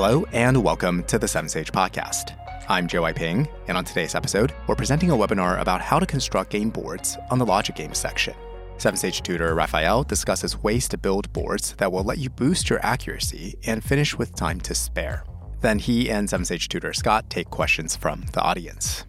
Hello, and welcome to the 7Sage Podcast. I'm Joe Ping, and on today's episode, we're presenting a webinar about how to construct game boards on the Logic Games section. 7Sage tutor Raphael discusses ways to build boards that will let you boost your accuracy and finish with time to spare. Then he and 7Sage tutor Scott take questions from the audience.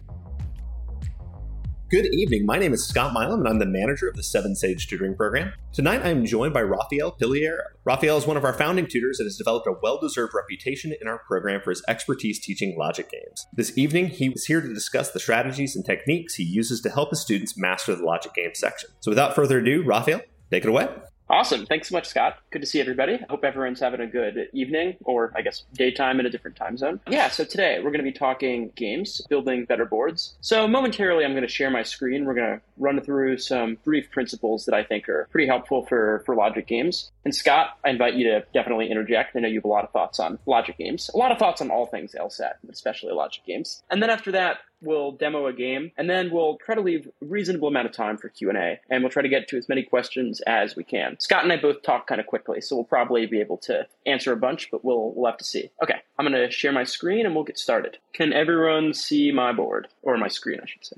Good evening. My name is Scott Milam, and I'm the manager of the Seven Sage Tutoring Program. Tonight, I'm joined by Raphael Pillier. Raphael is one of our founding tutors and has developed a well deserved reputation in our program for his expertise teaching logic games. This evening, he is here to discuss the strategies and techniques he uses to help his students master the logic game section. So, without further ado, Raphael, take it away. Awesome. Thanks so much, Scott. Good to see everybody. I hope everyone's having a good evening or I guess daytime in a different time zone. Yeah, so today we're going to be talking games, building better boards. So momentarily I'm going to share my screen. We're going to run through some brief principles that I think are pretty helpful for, for logic games. And Scott, I invite you to definitely interject. I know you have a lot of thoughts on logic games, a lot of thoughts on all things LSAT, especially logic games. And then after that, we'll demo a game, and then we'll try to leave a reasonable amount of time for Q&A, and we'll try to get to as many questions as we can. Scott and I both talk kind of quickly, so we'll probably be able to answer a bunch, but we'll, we'll have to see. Okay, I'm going to share my screen, and we'll get started. Can everyone see my board? Or my screen, I should say.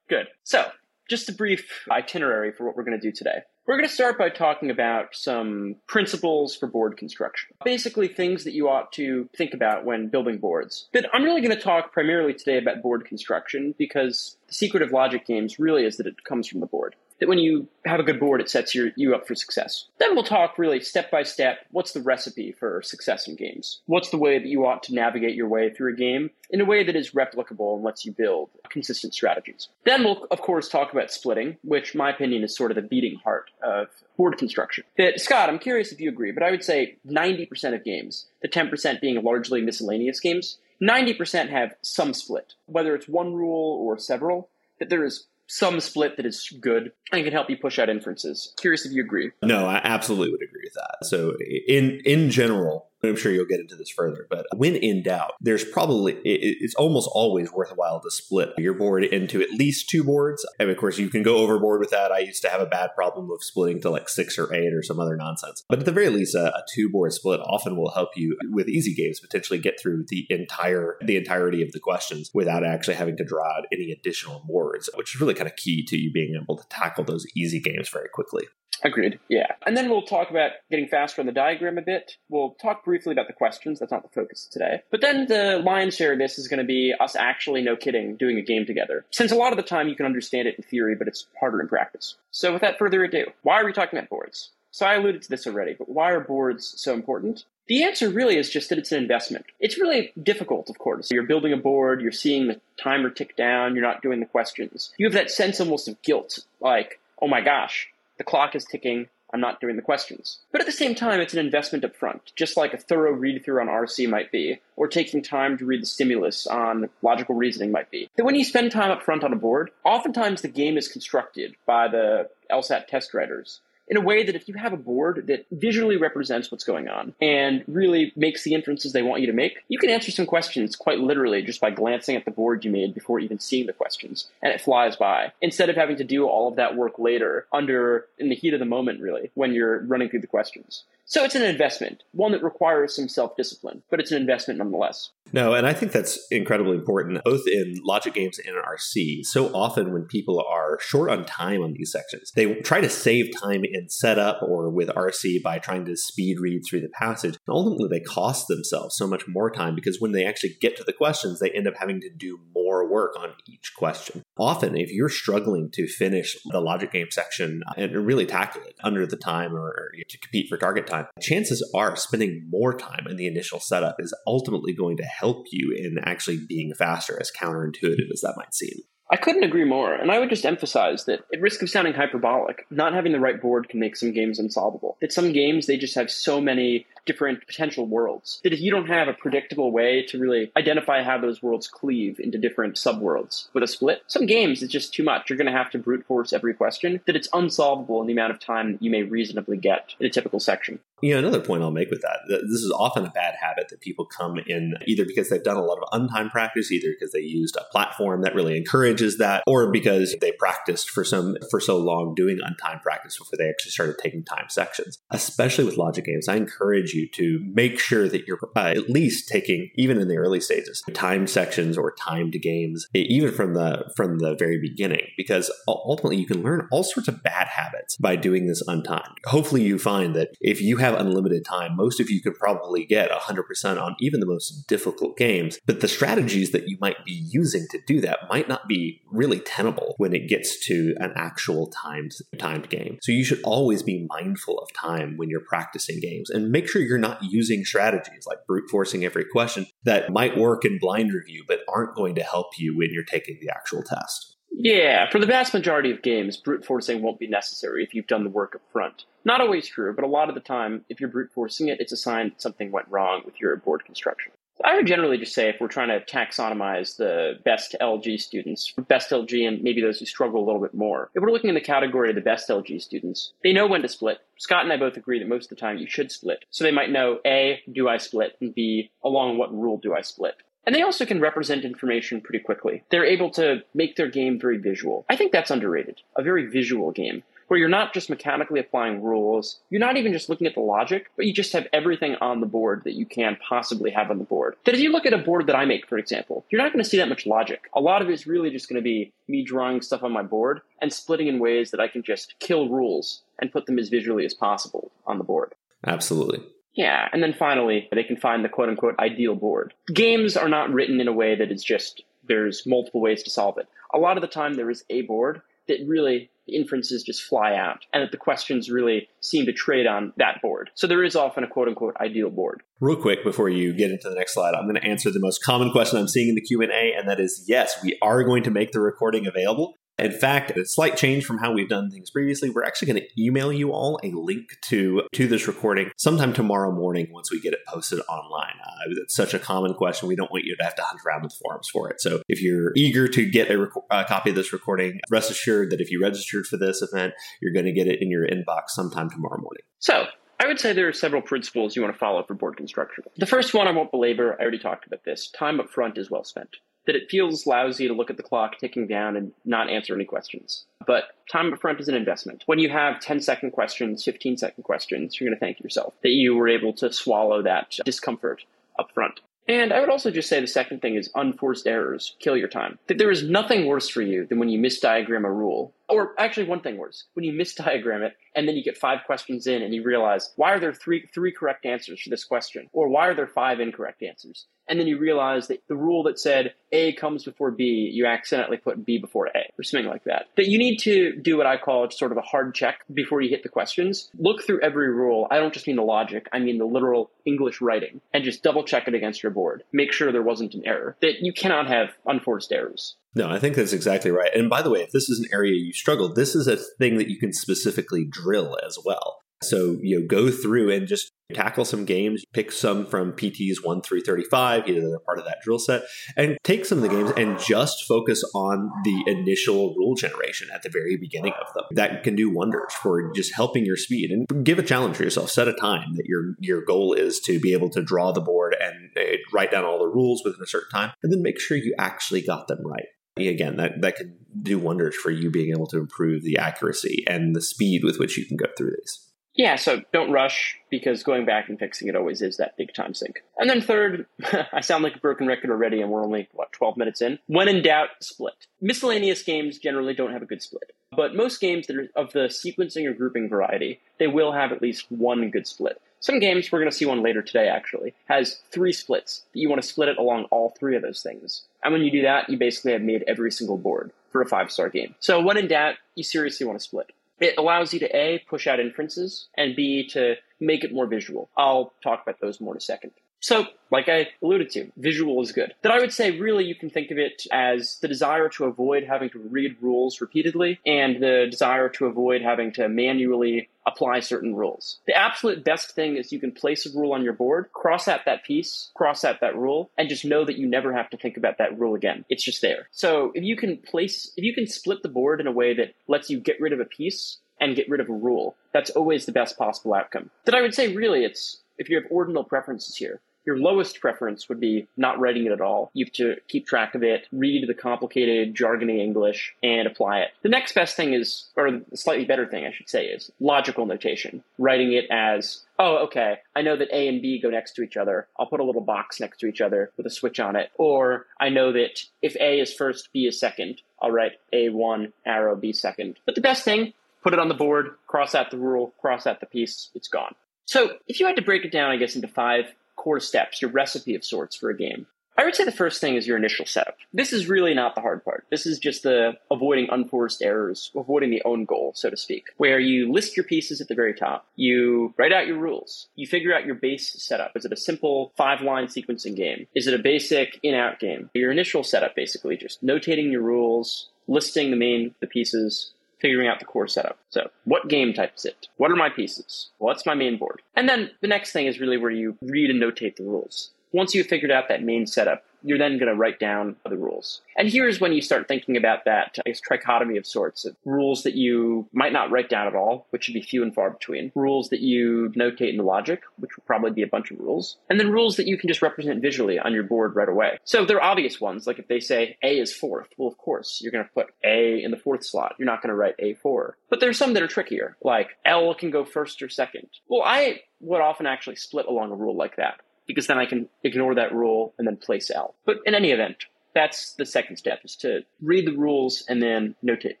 Good. So, just a brief itinerary for what we're going to do today. We're going to start by talking about some principles for board construction. Basically, things that you ought to think about when building boards. But I'm really going to talk primarily today about board construction because the secret of logic games really is that it comes from the board that when you have a good board, it sets your, you up for success. Then we'll talk really step by step what's the recipe for success in games? What's the way that you ought to navigate your way through a game in a way that is replicable and lets you build consistent strategies? Then we'll, of course, talk about splitting, which, my opinion, is sort of the beating heart of board construction. That, Scott, I'm curious if you agree, but I would say 90% of games, the 10% being largely miscellaneous games, 90% have some split, whether it's one rule or several, that there is some split that is good and can help you push out inferences. Curious if you agree. No, I absolutely would agree with that. So in in general, I'm sure you'll get into this further, but when in doubt, there's probably, it's almost always worthwhile to split your board into at least two boards. And of course, you can go overboard with that. I used to have a bad problem of splitting to like six or eight or some other nonsense. But at the very least, a, a two board split often will help you with easy games potentially get through the entire, the entirety of the questions without actually having to draw out any additional boards, which is really kind of key to you being able to tackle those easy games very quickly. Agreed. Yeah. And then we'll talk about getting faster on the diagram a bit. We'll talk briefly about the questions. That's not the focus today. But then the lion's share of this is going to be us actually, no kidding, doing a game together. Since a lot of the time you can understand it in theory, but it's harder in practice. So without further ado, why are we talking about boards? So I alluded to this already, but why are boards so important? The answer really is just that it's an investment. It's really difficult, of course. You're building a board, you're seeing the timer tick down, you're not doing the questions. You have that sense almost of guilt, like, oh my gosh, the clock is ticking. I'm not doing the questions. But at the same time, it's an investment up front, just like a thorough read through on RC might be, or taking time to read the stimulus on logical reasoning might be. That when you spend time up front on a board, oftentimes the game is constructed by the LSAT test writers in a way that if you have a board that visually represents what's going on and really makes the inferences they want you to make, you can answer some questions quite literally just by glancing at the board you made before even seeing the questions. And it flies by. Instead of having to do all of that work later under in the heat of the moment, really, when you're running through the questions. So it's an investment, one that requires some self discipline, but it's an investment nonetheless. No, and I think that's incredibly important, both in logic games and in RC. So often, when people are short on time on these sections, they try to save time in setup or with RC by trying to speed read through the passage. And ultimately, they cost themselves so much more time because when they actually get to the questions, they end up having to do more work on each question. Often, if you're struggling to finish the logic game section and really tackle it under the time or to compete for target time, chances are spending more time in the initial setup is ultimately going to help you in actually being faster, as counterintuitive as that might seem. I couldn't agree more, and I would just emphasize that, at risk of sounding hyperbolic, not having the right board can make some games unsolvable. That some games, they just have so many different potential worlds that if you don't have a predictable way to really identify how those worlds cleave into different subworlds with a split, some games, it's just too much. You're going to have to brute force every question, that it's unsolvable in the amount of time that you may reasonably get in a typical section. You know, another point I'll make with that, this is often a bad habit that people come in either because they've done a lot of untimed practice, either because they used a platform that really encourages that, or because they practiced for some for so long doing untimed practice before they actually started taking time sections. Especially with logic games, I encourage you to make sure that you're uh, at least taking, even in the early stages, time sections or timed games, even from the from the very beginning, because ultimately you can learn all sorts of bad habits by doing this untimed. Hopefully, you find that if you have have unlimited time, most of you could probably get 100% on even the most difficult games. But the strategies that you might be using to do that might not be really tenable when it gets to an actual timed, timed game. So you should always be mindful of time when you're practicing games and make sure you're not using strategies like brute forcing every question that might work in blind review but aren't going to help you when you're taking the actual test. Yeah, for the vast majority of games, brute forcing won't be necessary if you've done the work up front. Not always true, but a lot of the time, if you're brute forcing it, it's a sign that something went wrong with your board construction. I would generally just say if we're trying to taxonomize the best LG students, best LG and maybe those who struggle a little bit more, if we're looking in the category of the best LG students, they know when to split. Scott and I both agree that most of the time you should split. So they might know A, do I split? And B, along what rule do I split? And they also can represent information pretty quickly. They're able to make their game very visual. I think that's underrated. A very visual game where you're not just mechanically applying rules, you're not even just looking at the logic, but you just have everything on the board that you can possibly have on the board. That if you look at a board that I make, for example, you're not going to see that much logic. A lot of it is really just going to be me drawing stuff on my board and splitting in ways that I can just kill rules and put them as visually as possible on the board. Absolutely. Yeah, and then finally, they can find the quote unquote ideal board. Games are not written in a way that is just there's multiple ways to solve it. A lot of the time, there is a board that really the inferences just fly out and that the questions really seem to trade on that board. So there is often a quote unquote ideal board. Real quick before you get into the next slide, I'm going to answer the most common question I'm seeing in the Q&A and that is yes, we are going to make the recording available. In fact, a slight change from how we've done things previously, we're actually going to email you all a link to to this recording sometime tomorrow morning once we get it posted online. Uh, it's such a common question. We don't want you to have to hunt around with forums for it. So if you're eager to get a, rec- a copy of this recording, rest assured that if you registered for this event, you're going to get it in your inbox sometime tomorrow morning. So I would say there are several principles you want to follow for board construction. The first one I won't belabor. I already talked about this. Time up front is well spent that it feels lousy to look at the clock ticking down and not answer any questions. But time up front is an investment. When you have 10 second questions, 15 second questions, you're going to thank yourself that you were able to swallow that discomfort up front. And I would also just say the second thing is unforced errors kill your time. That there is nothing worse for you than when you misdiagram a rule. Or actually one thing worse, when you misdiagram it and then you get five questions in and you realize, why are there three three correct answers for this question? Or why are there five incorrect answers? and then you realize that the rule that said A comes before B, you accidentally put B before A, or something like that. That you need to do what I call sort of a hard check before you hit the questions. Look through every rule. I don't just mean the logic, I mean the literal English writing, and just double check it against your board. Make sure there wasn't an error. That you cannot have unforced errors. No, I think that's exactly right. And by the way, if this is an area you struggle, this is a thing that you can specifically drill as well. So you know, go through and just tackle some games, pick some from PTs 1 through 35, either they're part of that drill set, and take some of the games and just focus on the initial rule generation at the very beginning of them. That can do wonders for just helping your speed and give a challenge for yourself. Set a time that your your goal is to be able to draw the board and uh, write down all the rules within a certain time, and then make sure you actually got them right again that that can do wonders for you being able to improve the accuracy and the speed with which you can go through these yeah, so don't rush because going back and fixing it always is that big time sink. And then third, I sound like a broken record already and we're only, what, 12 minutes in? When in doubt, split. Miscellaneous games generally don't have a good split. But most games that are of the sequencing or grouping variety, they will have at least one good split. Some games, we're going to see one later today actually, has three splits. You want to split it along all three of those things. And when you do that, you basically have made every single board for a five star game. So when in doubt, you seriously want to split. It allows you to A, push out inferences, and B, to make it more visual. I'll talk about those more in a second. So, like I alluded to, visual is good. That I would say really you can think of it as the desire to avoid having to read rules repeatedly and the desire to avoid having to manually apply certain rules. The absolute best thing is you can place a rule on your board, cross out that piece, cross out that rule, and just know that you never have to think about that rule again. It's just there. So if you can place, if you can split the board in a way that lets you get rid of a piece and get rid of a rule. That's always the best possible outcome. But I would say really it's if you have ordinal preferences here, your lowest preference would be not writing it at all. You have to keep track of it, read the complicated, jargony English, and apply it. The next best thing is, or the slightly better thing, I should say, is logical notation. Writing it as, oh, okay, I know that A and B go next to each other. I'll put a little box next to each other with a switch on it. Or I know that if A is first, B is second. I'll write A1, arrow, B second. But the best thing, put it on the board, cross out the rule, cross out the piece, it's gone. So if you had to break it down, I guess, into five core steps, your recipe of sorts for a game. I would say the first thing is your initial setup. This is really not the hard part. This is just the avoiding unforced errors, avoiding the own goal, so to speak, where you list your pieces at the very top. You write out your rules. You figure out your base setup. Is it a simple five line sequencing game? Is it a basic in out game? Your initial setup, basically, just notating your rules, listing the main, the pieces, figuring out the core setup. So, what game type is it? What are my pieces? What's my main board? And then the next thing is really where you read and notate the rules. Once you've figured out that main setup, you're then going to write down the rules. And here's when you start thinking about that I guess, trichotomy of sorts of rules that you might not write down at all, which should be few and far between, rules that you notate in logic, which would probably be a bunch of rules, and then rules that you can just represent visually on your board right away. So there are obvious ones, like if they say A is fourth, well, of course, you're going to put A in the fourth slot. You're not going to write A4. But there's some that are trickier, like L can go first or second. Well, I would often actually split along a rule like that because then I can ignore that rule and then place L. But in any event, that's the second step is to read the rules and then notate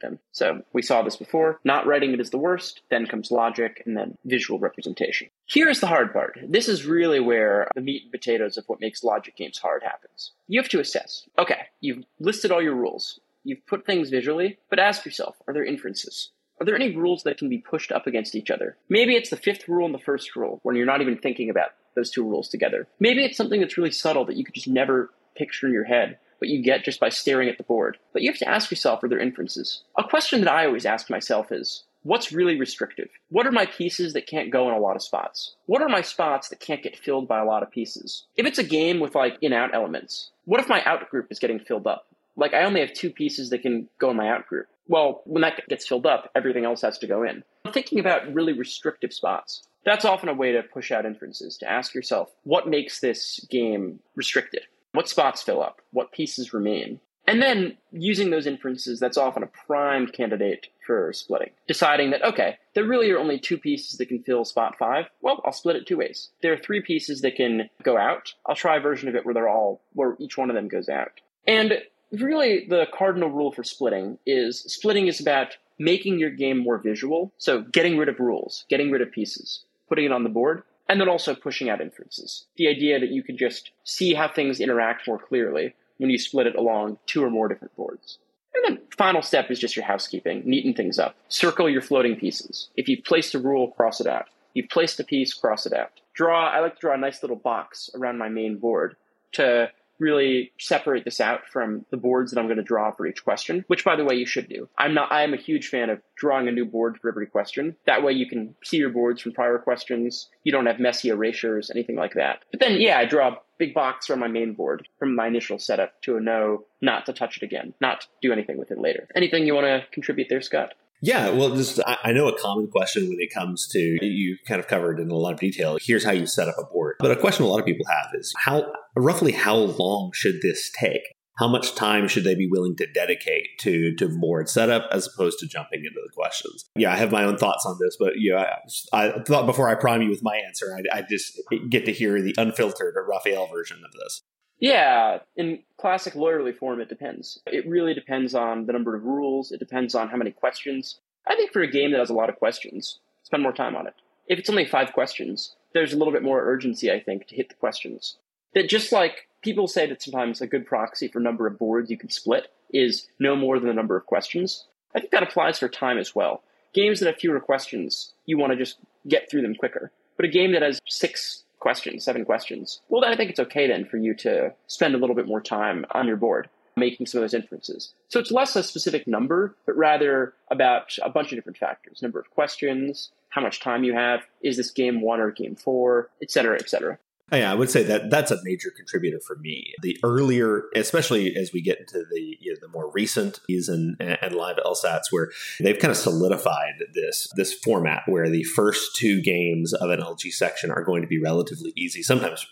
them. So we saw this before. Not writing it is the worst, then comes logic and then visual representation. Here's the hard part. This is really where the meat and potatoes of what makes logic games hard happens. You have to assess. Okay, you've listed all your rules. You've put things visually, but ask yourself, are there inferences? Are there any rules that can be pushed up against each other? Maybe it's the fifth rule and the first rule when you're not even thinking about those two rules together. Maybe it's something that's really subtle that you could just never picture in your head, but you get just by staring at the board. But you have to ask yourself are there inferences? A question that I always ask myself is what's really restrictive? What are my pieces that can't go in a lot of spots? What are my spots that can't get filled by a lot of pieces? If it's a game with like in out elements, what if my out group is getting filled up? Like I only have two pieces that can go in my out group. Well, when that gets filled up, everything else has to go in. I'm thinking about really restrictive spots. That's often a way to push out inferences, to ask yourself, what makes this game restricted? What spots fill up? What pieces remain? And then using those inferences, that's often a prime candidate for splitting. Deciding that, okay, there really are only two pieces that can fill spot five. Well, I'll split it two ways. There are three pieces that can go out. I'll try a version of it where they're all, where each one of them goes out. And really the cardinal rule for splitting is splitting is about making your game more visual. So getting rid of rules, getting rid of pieces, putting it on the board, and then also pushing out inferences. The idea that you can just see how things interact more clearly when you split it along two or more different boards. And then final step is just your housekeeping, neaten things up. Circle your floating pieces. If you've placed a rule, cross it out. You've placed a piece, cross it out. Draw, I like to draw a nice little box around my main board to really separate this out from the boards that I'm going to draw for each question, which by the way, you should do. I'm not, I am a huge fan of drawing a new board for every question. That way you can see your boards from prior questions. You don't have messy erasures, anything like that. But then, yeah, I draw a big box from my main board from my initial setup to a no, not to touch it again, not to do anything with it later. Anything you want to contribute there, Scott? Yeah, well, just I know a common question when it comes to you kind of covered in a lot of detail. Here's how you set up a board. But a question a lot of people have is how roughly how long should this take? How much time should they be willing to dedicate to to board setup as opposed to jumping into the questions? Yeah, I have my own thoughts on this, but yeah, I, I thought before I prime you with my answer, I, I just get to hear the unfiltered Raphael version of this. Yeah, in classic lawyerly form, it depends. It really depends on the number of rules. It depends on how many questions. I think for a game that has a lot of questions, spend more time on it. If it's only five questions, there's a little bit more urgency, I think, to hit the questions. That just like people say that sometimes a good proxy for number of boards you can split is no more than the number of questions. I think that applies for time as well. Games that have fewer questions, you want to just get through them quicker. But a game that has six questions, seven questions, well, then I think it's okay then for you to spend a little bit more time on your board making some of those inferences. So it's less a specific number, but rather about a bunch of different factors number of questions, how much time you have, is this game one or game four, et cetera, et cetera. Oh, yeah, I would say that that's a major contributor for me. The earlier, especially as we get into the you know, the more recent season and, and live LSATs, where they've kind of solidified this this format where the first two games of an LG section are going to be relatively easy, sometimes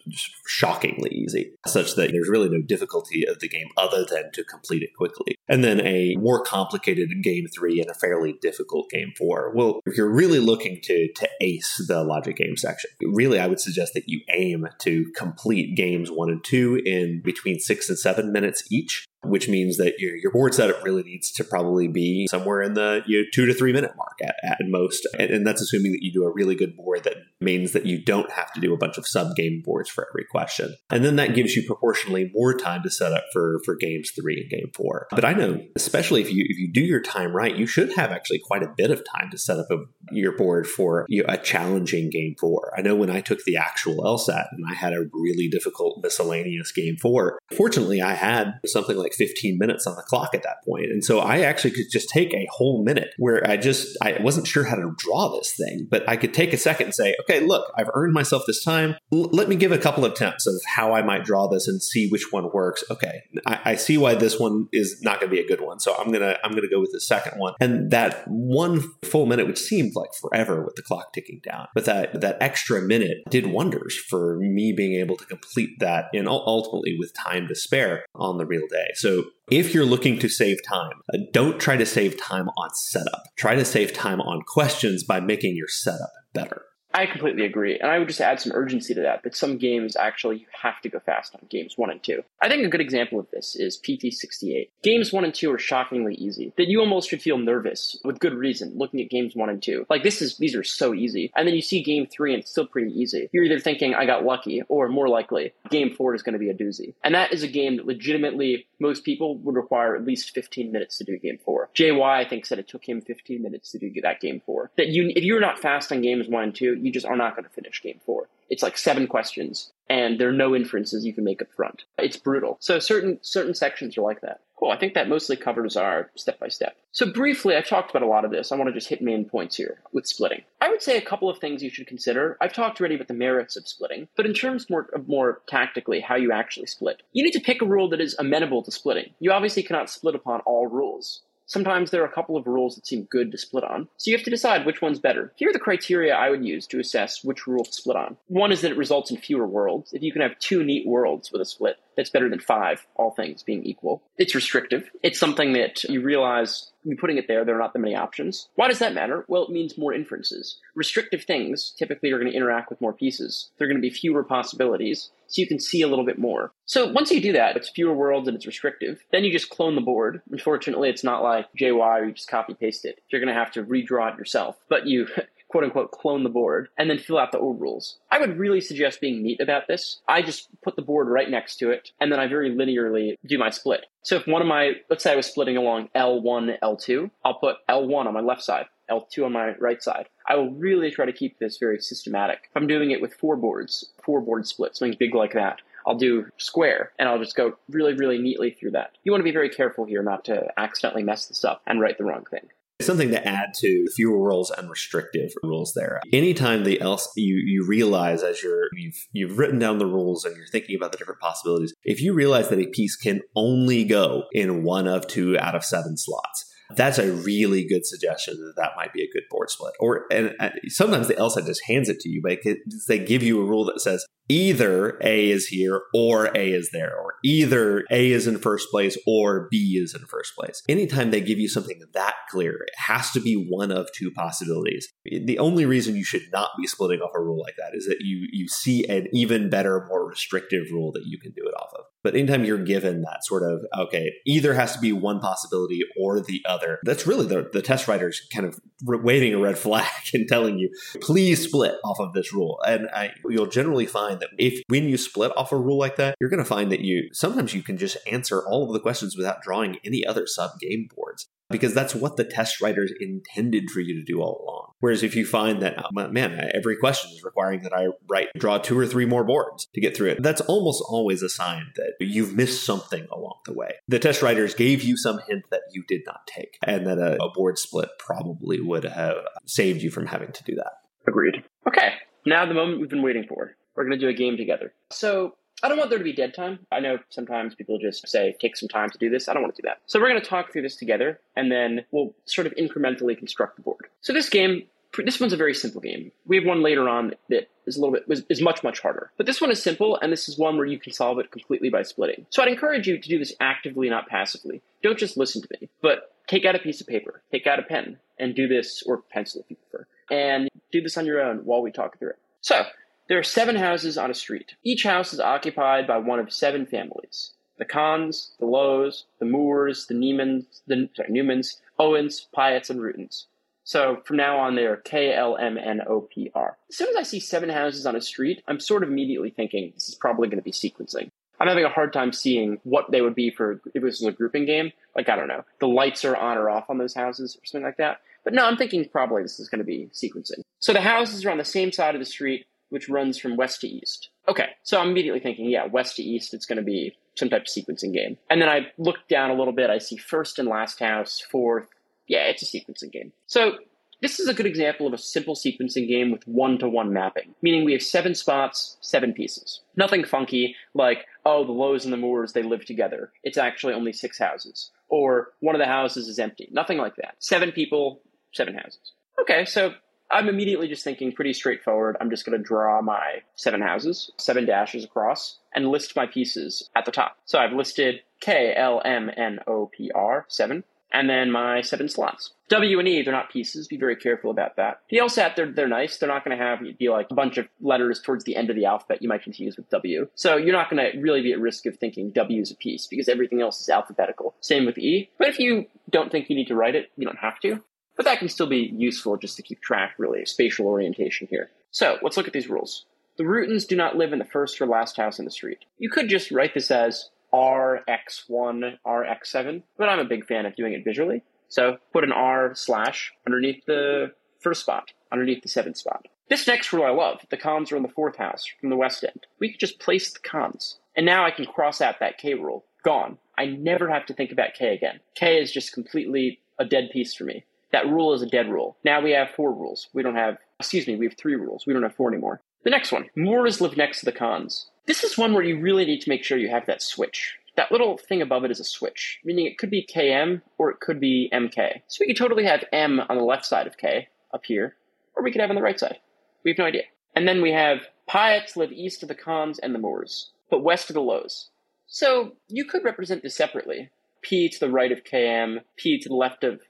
shockingly easy, such that there's really no difficulty of the game other than to complete it quickly. And then a more complicated game three and a fairly difficult game four. Well, if you're really looking to to ace the logic game section, really I would suggest that you aim to complete games one and two in between six and seven minutes each which means that your, your board setup really needs to probably be somewhere in the you know, two to three minute mark at, at most. And, and, that's assuming that you do a really good board that means that you don't have to do a bunch of sub game boards for every question. And then that gives you proportionally more time to set up for, for games three and game four. But I know, especially if you if you do your time right, you should have actually quite a bit of time to set up a, your board for you know, a challenging game four. I know when I took the actual LSAT and I had a really difficult miscellaneous game four, fortunately I had something like 15 minutes on the clock at that point. And so I actually could just take a whole minute where I just, I wasn't sure how to draw this thing, but I could take a second and say, okay, look, I've earned myself this time. L- let me give a couple of attempts of how I might draw this and see which one works. Okay. I, I see why this one is not going to be a good one. So I'm going to, I'm going to go with the second one. And that one full minute, which seemed like forever with the clock ticking down, but that, that extra minute did wonders for me being able to complete that and ultimately with time to spare on the real day. So if you're looking to save time, uh, don't try to save time on setup. Try to save time on questions by making your setup better. I completely agree. And I would just add some urgency to that, that some games actually you have to go fast on games one and two. I think a good example of this is PT68. Games one and two are shockingly easy. That you almost should feel nervous with good reason looking at games one and two. Like this is these are so easy. And then you see game three and it's still pretty easy. You're either thinking I got lucky or more likely game four is going to be a doozy. And that is a game that legitimately most people would require at least 15 minutes to do game four. JY I think said it took him 15 minutes to do that game four. That you if you're not fast on games one and two, you just are not going to finish game four. It's like seven questions, and there are no inferences you can make up front. It's brutal. So certain certain sections are like that. Cool. I think that mostly covers our step by step. So briefly, I've talked about a lot of this. I want to just hit main points here with splitting. I would say a couple of things you should consider. I've talked already about the merits of splitting, but in terms more more tactically, how you actually split, you need to pick a rule that is amenable to splitting. You obviously cannot split upon all rules. Sometimes there are a couple of rules that seem good to split on, so you have to decide which one's better. Here are the criteria I would use to assess which rule to split on. One is that it results in fewer worlds. If you can have two neat worlds with a split, that's better than five, all things being equal. It's restrictive. It's something that you realize you putting it there, there are not that many options. Why does that matter? Well, it means more inferences. Restrictive things typically are going to interact with more pieces. There are going to be fewer possibilities, so you can see a little bit more. So once you do that, it's fewer worlds and it's restrictive. Then you just clone the board. Unfortunately, it's not like JY you just copy paste it. You're going to have to redraw it yourself. But you quote unquote clone the board and then fill out the old rules. I would really suggest being neat about this. I just put the board right next to it and then I very linearly do my split. So if one of my, let's say I was splitting along L1, L2, I'll put L1 on my left side, L2 on my right side. I will really try to keep this very systematic. If I'm doing it with four boards, four board split, something big like that, I'll do square and I'll just go really, really neatly through that. You want to be very careful here not to accidentally mess this up and write the wrong thing. Something to add to fewer rules and restrictive rules there. Anytime the else you, you realize as you're you've you've written down the rules and you're thinking about the different possibilities, if you realize that a piece can only go in one of two out of seven slots, that's a really good suggestion that that might be a good board split. Or and, and sometimes the LSAT just hands it to you, but they give you a rule that says either A is here or A is there, or either A is in first place or B is in first place. Anytime they give you something that clear, it has to be one of two possibilities. The only reason you should not be splitting off a rule like that is that you you see an even better, more restrictive rule that you can do it off of. But anytime you're given that sort of, okay, either has to be one possibility or the other, that's really the, the test writers kind of waving a red flag and telling you, please split off of this rule. And I, you'll generally find that if when you split off a rule like that, you're going to find that you sometimes you can just answer all of the questions without drawing any other sub game boards because that's what the test writers intended for you to do all along. Whereas if you find that, oh, man, every question is requiring that I write, draw two or three more boards to get through it, that's almost always a sign that you've missed something along the way. The test writers gave you some hint that you did not take, and that a, a board split probably would have saved you from having to do that. Agreed. Okay, now the moment we've been waiting for We're going to do a game together. So I don't want there to be dead time. I know sometimes people just say, take some time to do this. I don't want to do that. So we're going to talk through this together, and then we'll sort of incrementally construct the board. So this game, this one's a very simple game. We have one later on that is a little bit is much much harder. But this one is simple, and this is one where you can solve it completely by splitting. So I'd encourage you to do this actively, not passively. Don't just listen to me, but take out a piece of paper, take out a pen, and do this or pencil if you prefer, and do this on your own while we talk through it. So there are seven houses on a street. Each house is occupied by one of seven families. The Kahns, the Lows, the Moores, the Neumans, the sorry, Newmans, Owens, Pyetts, and Rootens. So from now on, they're K L M N O P R. As soon as I see seven houses on a street, I'm sort of immediately thinking this is probably going to be sequencing. I'm having a hard time seeing what they would be for if this was a grouping game. Like, I don't know, the lights are on or off on those houses or something like that. But no, I'm thinking probably this is going to be sequencing. So the houses are on the same side of the street which runs from west to east. Okay, so I'm immediately thinking, yeah, west to east, it's going to be some type of sequencing game. And then I look down a little bit, I see first and last house, fourth. Yeah, it's a sequencing game. So this is a good example of a simple sequencing game with one to one mapping, meaning we have seven spots, seven pieces. Nothing funky like, oh, the Lows and the Moores, they live together. It's actually only six houses. Or one of the houses is empty. Nothing like that. Seven people, seven houses. Okay, so I'm immediately just thinking pretty straightforward. I'm just going to draw my seven houses, seven dashes across, and list my pieces at the top. So I've listed K, L, M, N, O, P, R, seven, and then my seven slots. W and E, they're not pieces. Be very careful about that. The LSAT, they're, they're nice. They're not going to have be like a bunch of letters towards the end of the alphabet you might confuse with W. So you're not going to really be at risk of thinking W is a piece because everything else is alphabetical. Same with E. But if you don't think you need to write it, you don't have to. But that can still be useful just to keep track, really, of spatial orientation here. So let's look at these rules. The Rootens do not live in the first or last house in the street. You could just write this as RX1, RX7, but I'm a big fan of doing it visually. So put an R slash underneath the first spot, underneath the seventh spot. This next rule I love. The Kahns are in the fourth house from the west end. We could just place the Kahns. And now I can cross out that K rule. Gone. I never have to think about K again. K is just completely a dead piece for me. That rule is a dead rule. Now we have four rules. We don't have, excuse me, we have three rules. We don't have four anymore. The next one Moores live next to the Kahns. This is one where you really need to make sure you have that switch. That little thing above it is a switch, meaning it could be KM or it could be MK. So we could totally have M on the left side of K up here, or we could have on the right side. We have no idea. And then we have Pyetts live east of the Kahns and the Moores, but west of the Lows. So you could represent this separately. P to the right of KM, P to the left of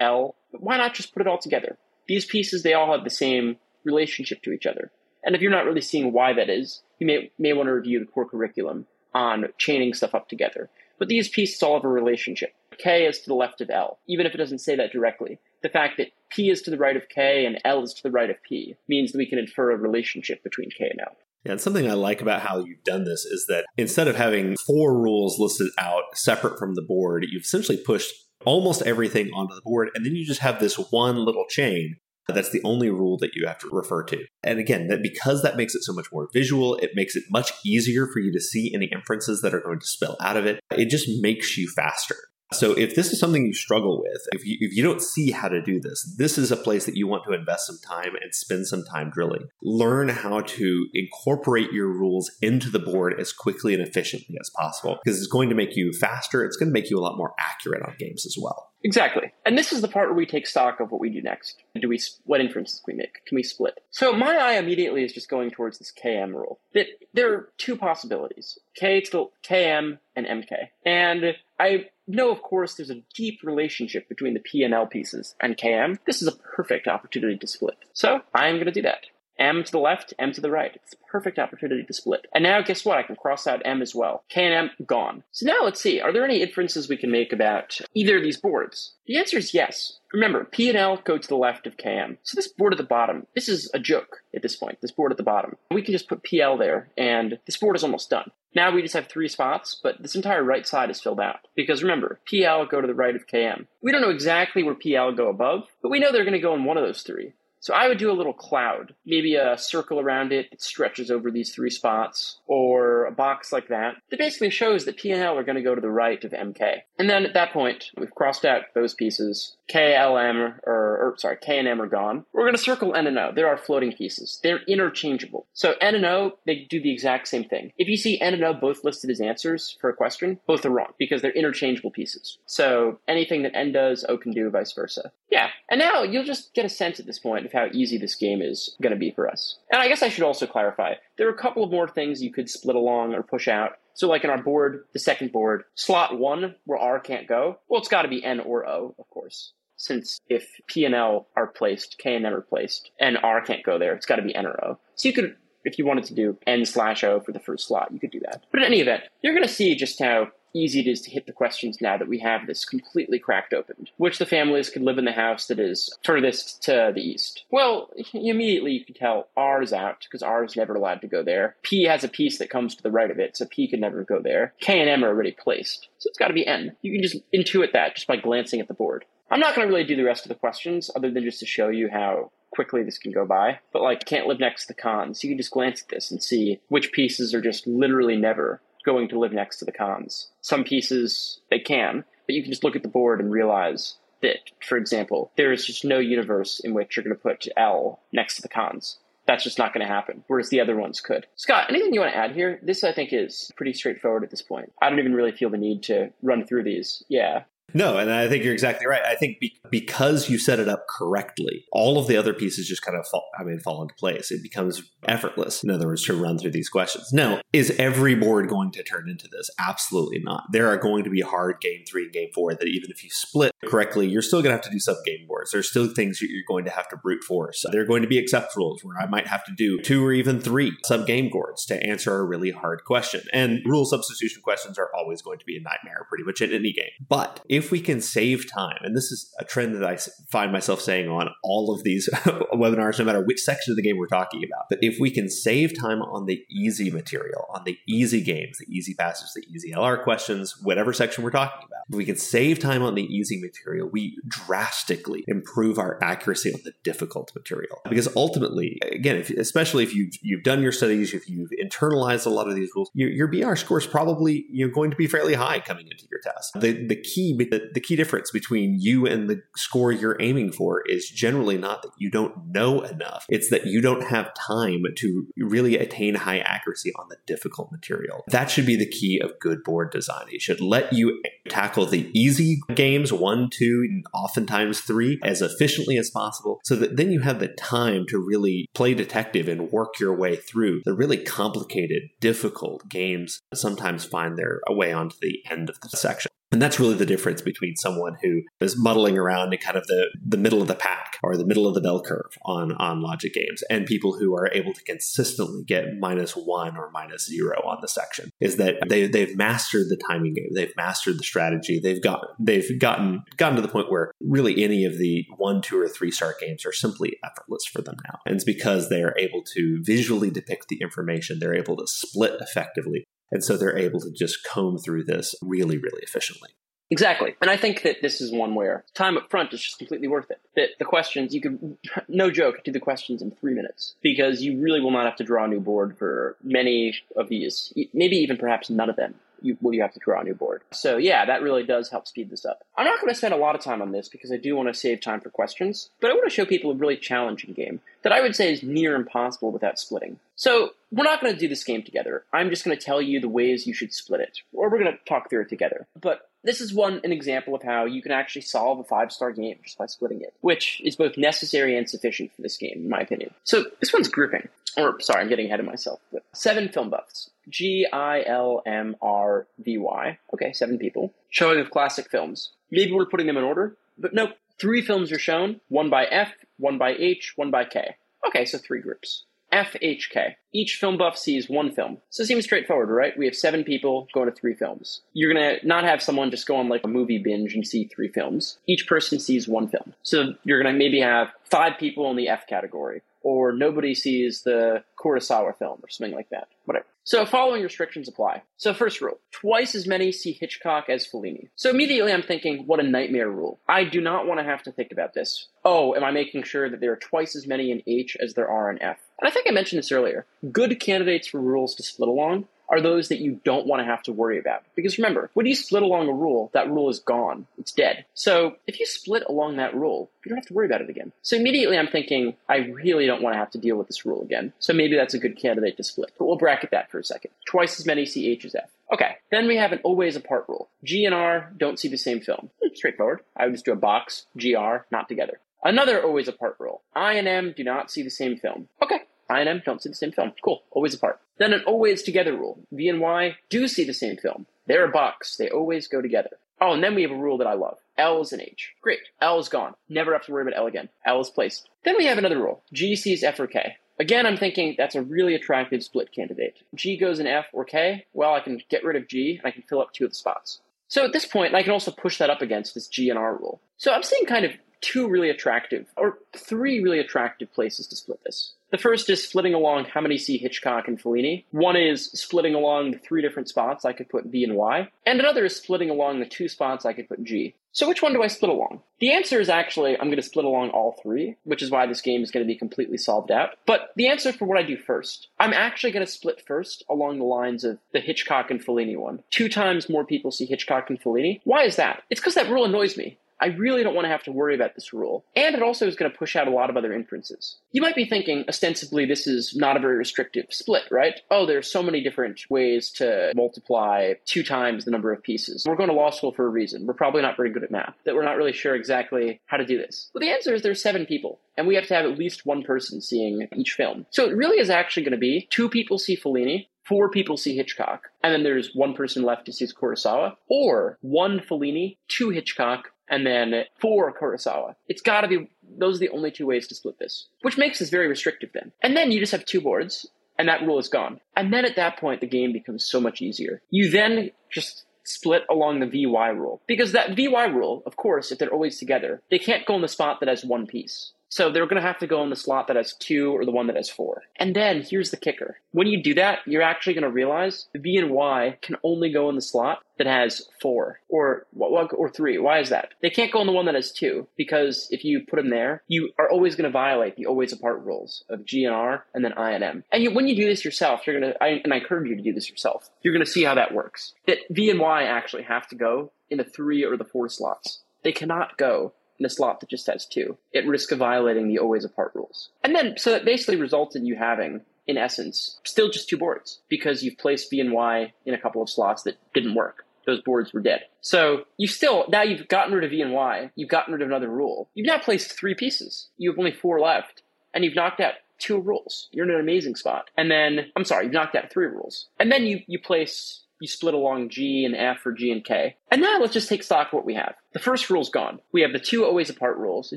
L, why not just put it all together? These pieces, they all have the same relationship to each other. And if you're not really seeing why that is, you may, may want to review the core curriculum on chaining stuff up together. But these pieces all have a relationship. K is to the left of L, even if it doesn't say that directly. The fact that P is to the right of K and L is to the right of P means that we can infer a relationship between K and L. Yeah, and something I like about how you've done this is that instead of having four rules listed out separate from the board, you've essentially pushed almost everything onto the board. And then you just have this one little chain that's the only rule that you have to refer to. And again, that because that makes it so much more visual, it makes it much easier for you to see any inferences that are going to spill out of it. It just makes you faster. So if this is something you struggle with, if you, if you don't see how to do this, this is a place that you want to invest some time and spend some time drilling. Learn how to incorporate your rules into the board as quickly and efficiently as possible because it's going to make you faster. It's going to make you a lot more accurate on games as well. Exactly. And this is the part where we take stock of what we do next. Do we what inferences we make? Can we split? So my eye immediately is just going towards this KM rule. That there are two possibilities. K to KM and MK. And I know of course there's a deep relationship between the P and L pieces and KM. This is a perfect opportunity to split. So I am going to do that. M to the left, M to the right. It's a perfect opportunity to split. And now guess what? I can cross out M as well. K and M gone. So now let's see. Are there any inferences we can make about either of these boards? The answer is yes. Remember, P and L go to the left of KM. So this board at the bottom, this is a joke at this point, this board at the bottom. We can just put PL there, and this board is almost done. Now we just have three spots, but this entire right side is filled out. Because remember, PL go to the right of KM. We don't know exactly where PL go above, but we know they're going to go in one of those three. So I would do a little cloud, maybe a circle around it that stretches over these three spots, or a box like that, that basically shows that P and L are going to go to the right of MK. And then at that point, we've crossed out those pieces. K, L, M, or, or sorry, K and M are gone. We're going to circle N and O. There are floating pieces. They're interchangeable. So N and O, they do the exact same thing. If you see N and O both listed as answers for a question, both are wrong because they're interchangeable pieces. So anything that N does, O can do, vice versa. Yeah. And now you'll just get a sense at this point how easy this game is going to be for us. And I guess I should also clarify there are a couple of more things you could split along or push out. So, like in our board, the second board, slot one where R can't go, well, it's got to be N or O, of course. Since if P and L are placed, K and M are placed, and R can't go there, it's got to be N or O. So you could, if you wanted to do N slash O for the first slot, you could do that. But in any event, you're going to see just how easy it is to hit the questions now that we have this completely cracked open. Which the families could live in the house that is furthest to the east? Well, immediately you can tell R is out because R is never allowed to go there. P has a piece that comes to the right of it, so P could never go there. K and M are already placed, so it's got to be N. You can just intuit that just by glancing at the board. I'm not going to really do the rest of the questions other than just to show you how quickly this can go by. But like, can't live next to the Kahns. You can just glance at this and see which pieces are just literally never going to live next to the Kahns. Some pieces they can, but you can just look at the board and realize that, for example, there is just no universe in which you're going to put L next to the cons. That's just not going to happen, whereas the other ones could. Scott, anything you want to add here? This, I think, is pretty straightforward at this point. I don't even really feel the need to run through these. Yeah. No, and I think you're exactly right. I think be- because you set it up correctly, all of the other pieces just kind of fall, I mean, fall into place. It becomes effortless, in other words, to run through these questions. Now, is every board going to turn into this? Absolutely not. There are going to be hard game three and game four that even if you split correctly, you're still going to have to do sub game boards. There's still things that you're going to have to brute force. There are going to be exceptions where I might have to do two or even three sub game boards to answer a really hard question. And rule substitution questions are always going to be a nightmare pretty much in any game. But if we can save time, and this is a trend that I find myself saying on all of these webinars, no matter which section of the game we're talking about, but if we can save time on the easy material, on the easy games, the easy passages, the easy LR questions, whatever section we're talking about, if we can save time on the easy material, we drastically improve our accuracy on the difficult material. Because ultimately, again, if, especially if you've, you've done your studies, if you've internalized a lot of these rules, your, your BR score is probably you're going to be fairly high coming into your test. The, the key, the, the key difference between you and the score you're aiming for is generally not that you don't know enough. It's that you don't have time to really attain high accuracy on the difficult material. That should be the key of good board design. It should let you tackle the easy games, one, two, and oftentimes three, as efficiently as possible, so that then you have the time to really play detective and work your way through the really complicated, difficult games. Sometimes find their way onto the end of the section. And that's really the difference between someone who is muddling around in kind of the, the middle of the pack or the middle of the bell curve on, on logic games and people who are able to consistently get minus one or minus zero on the section is that they, they've mastered the timing game. They've mastered the strategy. They've got, they've gotten, gotten to the point where really any of the one, two, or three star games are simply effortless for them now. And it's because they are able to visually depict the information. They're able to split effectively and so they're able to just comb through this really, really efficiently. Exactly. And I think that this is one where time up front is just completely worth it. That the questions, you could, no joke, do the questions in three minutes because you really will not have to draw a new board for many of these, maybe even perhaps none of them you, will you have to draw a new board. So yeah, that really does help speed this up. I'm not going to spend a lot of time on this because I do want to save time for questions, but I want to show people a really challenging game that I would say is near impossible without splitting. So we're not going to do this game together. I'm just going to tell you the ways you should split it, or we're going to talk through it together. But this is one an example of how you can actually solve a five star game just by splitting it, which is both necessary and sufficient for this game, in my opinion. So this one's grouping. Or sorry, I'm getting ahead of myself. But seven film buffs. G I L M R V Y. Okay, seven people. Showing of classic films. Maybe we're putting them in order, but nope. Three films are shown, one by F, one by H, one by K. Okay, so three groups. FHK. Each film buff sees one film. So it seems straightforward, right? We have seven people going to three films. You're gonna not have someone just go on like a movie binge and see three films. Each person sees one film. So you're gonna maybe have five people in the F category, or nobody sees the Kurosawa film or something like that. Whatever. So following restrictions apply. So first rule, twice as many see Hitchcock as Fellini. So immediately I'm thinking, what a nightmare rule. I do not want to have to think about this. Oh, am I making sure that there are twice as many in H as there are in F? And I think I mentioned this earlier. Good candidates for rules to split along are those that you don't want to have to worry about. Because remember, when you split along a rule, that rule is gone. It's dead. So if you split along that rule, you don't have to worry about it again. So immediately I'm thinking, I really don't want to have to deal with this rule again. So maybe that's a good candidate to split. But we'll bracket that for a second. Twice as many CH as F. Okay, then we have an always apart rule. G and R don't see the same film. Hmm, straightforward. I would just do a box, GR, not together. Another always apart rule. I and M do not see the same film. Okay, I and M don't see the same film. Cool, always apart. Then an always together rule. V and Y do see the same film. They're a box. They always go together. Oh, and then we have a rule that I love. L is an H. Great. L is gone. Never have to worry about L again. L is placed. Then we have another rule. G sees F or K. Again, I'm thinking that's a really attractive split candidate. G goes in F or K. Well, I can get rid of G and I can fill up two of the spots. So at this point, I can also push that up against this G and R rule. So I'm seeing kind of two really attractive, or three really attractive places to split this. The first is splitting along how many see Hitchcock and Fellini. One is splitting along the three different spots I could put B and Y. And another is splitting along the two spots I could put G. So which one do I split along? The answer is actually I'm going to split along all three, which is why this game is going to be completely solved out. But the answer for what I do first, I'm actually going to split first along the lines of the Hitchcock and Fellini one. Two times more people see Hitchcock and Fellini. Why is that? It's because that rule annoys me. I really don't want to have to worry about this rule. And it also is going to push out a lot of other inferences. You might be thinking, ostensibly, this is not a very restrictive split, right? Oh, there's so many different ways to multiply two times the number of pieces. We're going to law school for a reason. We're probably not very good at math, that we're not really sure exactly how to do this. Well, the answer is there's seven people, and we have to have at least one person seeing each film. So it really is actually going to be two people see Fellini, four people see Hitchcock, and then there's one person left who sees Kurosawa, or one Fellini, two Hitchcock, and then four Kurosawa. It's got to be those are the only two ways to split this, which makes this very restrictive then. And then you just have two boards, and that rule is gone. And then at that point, the game becomes so much easier. You then just split along the VY rule. Because that VY rule, of course, if they're always together, they can't go in the spot that has one piece. So they're going to have to go in the slot that has two or the one that has four. And then here's the kicker. When you do that, you're actually going to realize the V and Y can only go in the slot that has four or or three. Why is that? They can't go in the one that has two because if you put them there, you are always going to violate the always apart rules of G and R and then I and M. And you, when you do this yourself, you're going to, and I encourage you to do this yourself, you're going to see how that works. That V and Y actually have to go in the three or the four slots. They cannot go in a slot that just has two at risk of violating the always apart rules. And then, so that basically results in you having, in essence, still just two boards because you've placed B and Y in a couple of slots that didn't work. Those boards were dead. So you still, now you've gotten rid of V and Y, you've gotten rid of another rule. You've now placed three pieces. You have only four left. And you've knocked out two rules. You're in an amazing spot. And then, I'm sorry, you've knocked out three rules. And then you, you place you split along G and F or G and K. And now let's just take stock of what we have. The first rule's gone. We have the two always apart rules,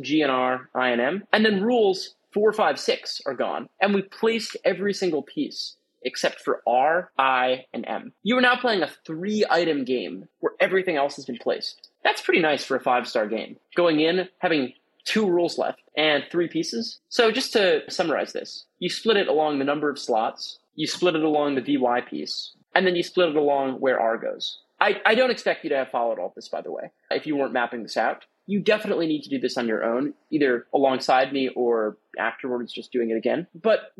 G and R, I and M. And then rules four, five, six are gone. And we placed every single piece except for R, I, and M. You are now playing a three item game where everything else has been placed. That's pretty nice for a five star game. Going in, having two rules left and three pieces. So just to summarize this, you split it along the number of slots, you split it along the VY piece, and then you split it along where R goes. I, I don't expect you to have followed all this, by the way, if you weren't mapping this out. You definitely need to do this on your own, either alongside me or afterwards, just doing it again. But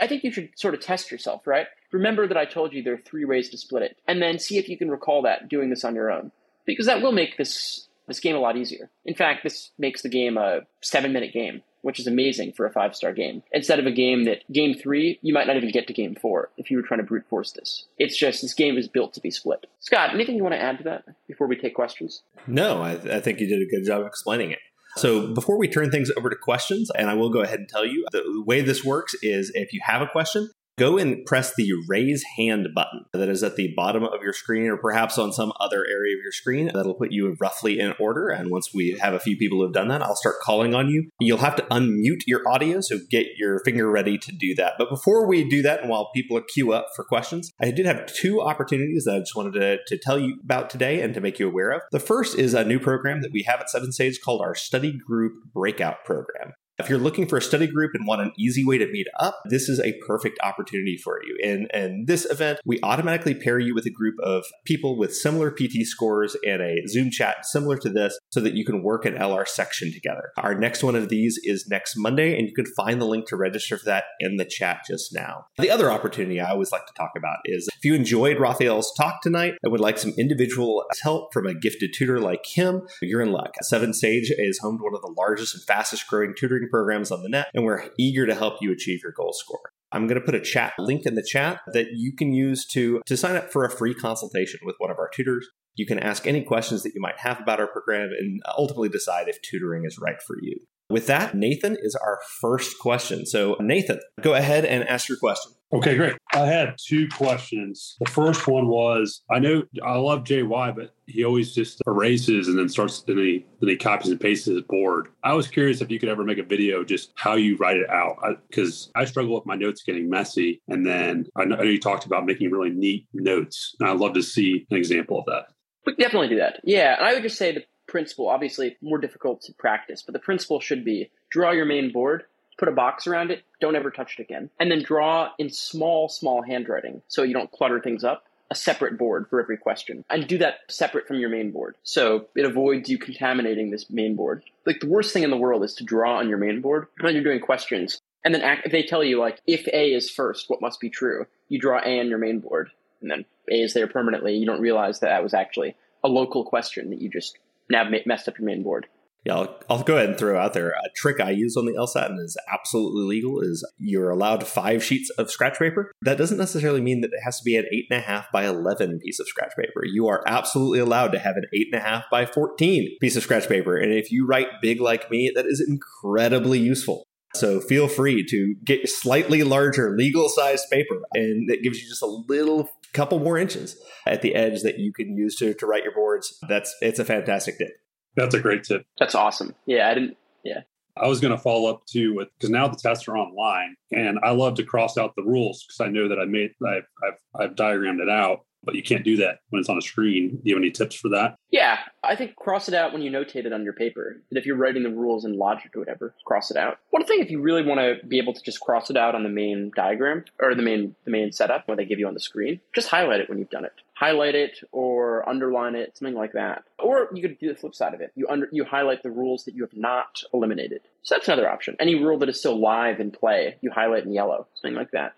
I think you should sort of test yourself, right? Remember that I told you there are three ways to split it, and then see if you can recall that doing this on your own, because that will make this this game a lot easier. In fact, this makes the game a seven minute game which is amazing for a five star game. Instead of a game that game three, you might not even get to game four if you were trying to brute force this. It's just this game is built to be split. Scott, anything you want to add to that before we take questions? No, I, I think you did a good job explaining it. So before we turn things over to questions, and I will go ahead and tell you the way this works is if you have a question, go and press the raise hand button that is at the bottom of your screen or perhaps on some other area of your screen. That'll put you roughly in order. And once we have a few people who have done that, I'll start calling on you. You'll have to unmute your audio, so get your finger ready to do that. But before we do that, and while people queue up for questions, I did have two opportunities that I just wanted to, to tell you about today and to make you aware of. The first is a new program that we have at 7Sage called our Study Group Breakout Program. If you're looking for a study group and want an easy way to meet up, this is a perfect opportunity for you. In, in this event, we automatically pair you with a group of people with similar PT scores and a Zoom chat similar to this so that you can work an LR section together. Our next one of these is next Monday, and you can find the link to register for that in the chat just now. The other opportunity I always like to talk about is if you enjoyed Raphael's talk tonight and would like some individual help from a gifted tutor like him, you're in luck. 7Sage is home to one of the largest and fastest growing tutoring programs on the net, and we're eager to help you achieve your goal score. I'm going to put a chat link in the chat that you can use to, to sign up for a free consultation with one of our tutors. You can ask any questions that you might have about our program and ultimately decide if tutoring is right for you. With that, Nathan is our first question. So, Nathan, go ahead and ask your question. Okay, great. I had two questions. The first one was I know I love JY, but he always just erases and then starts then he then he copies and pastes his board. I was curious if you could ever make a video just how you write it out because I, I, struggle with my notes getting messy. And then I know, I know you talked about making really neat notes, and I'd love to see an example of that. We definitely do that. Yeah, and I would just say the principle, obviously more difficult to practice, but the principle should be draw your main board, put a box around it, don't ever touch it again. And then draw in small, small handwriting so you don't clutter things up a separate board for every question and do that separate from your main board. So it avoids you contaminating this main board. Like the worst thing in the world is to draw on your main board when you're doing questions. And then act, if they tell you like, if A is first, what must be true? You draw A on your main board and then A is there permanently. You don't realize that that was actually a local question that you just now messed up your main board. Yeah, I'll, I'll, go ahead and throw out there a trick I use on the LSAT and is absolutely legal is you're allowed five sheets of scratch paper. That doesn't necessarily mean that it has to be an eight and a half by 11 piece of scratch paper. You are absolutely allowed to have an eight and a half by 14 piece of scratch paper. And if you write big like me, that is incredibly useful. So feel free to get slightly larger legal sized paper and it gives you just a little couple more inches at the edge that you can use to, to write your boards. That's it's a fantastic tip. That's a great tip. That's awesome. Yeah, I didn't. Yeah. I was going to follow up too with because now the tests are online, and I love to cross out the rules because I know that I made I've, I've I've diagrammed it out but you can't do that when it's on a screen. Do you have any tips for that? Yeah, I think cross it out when you notate it on your paper. And if you're writing the rules in Logic or whatever, cross it out. One thing, if you really want to be able to just cross it out on the main diagram or the main the main setup where they give you on the screen, just highlight it when you've done it. Highlight it or underline it, something like that. Or you could do the flip side of it. You under you highlight the rules that you have not eliminated. So that's another option. Any rule that is still live in play, you highlight in yellow, something like that.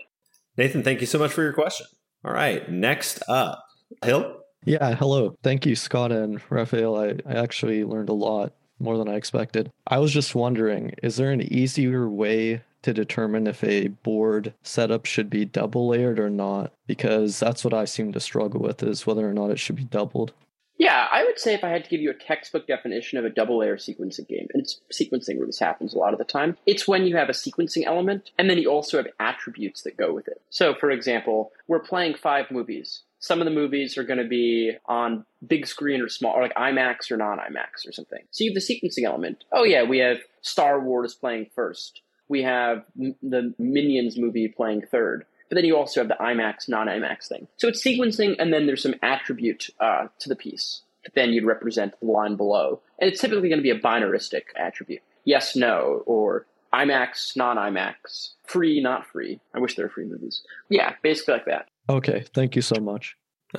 Nathan, thank you so much for your question. All right, next up, Hill. Yeah, hello. Thank you, Scott and Raphael. I, I actually learned a lot more than I expected. I was just wondering is there an easier way to determine if a board setup should be double layered or not? Because that's what I seem to struggle with is whether or not it should be doubled. Yeah, I would say if I had to give you a textbook definition of a double layer sequencing game, and it's sequencing where this happens a lot of the time, it's when you have a sequencing element and then you also have attributes that go with it. So, for example, we're playing five movies. Some of the movies are going to be on big screen or small, or like IMAX or non IMAX or something. So you have the sequencing element. Oh, yeah, we have Star Wars playing first. We have the Minions movie playing third but then you also have the IMAX, non IMAX thing. So it's sequencing, and then there's some attribute uh, to the piece that then you'd represent the line below. And it's typically going to be a binaristic attribute yes, no, or IMAX, non IMAX, free, not free. I wish there were free movies. Yeah, basically like that. Okay, thank you so much.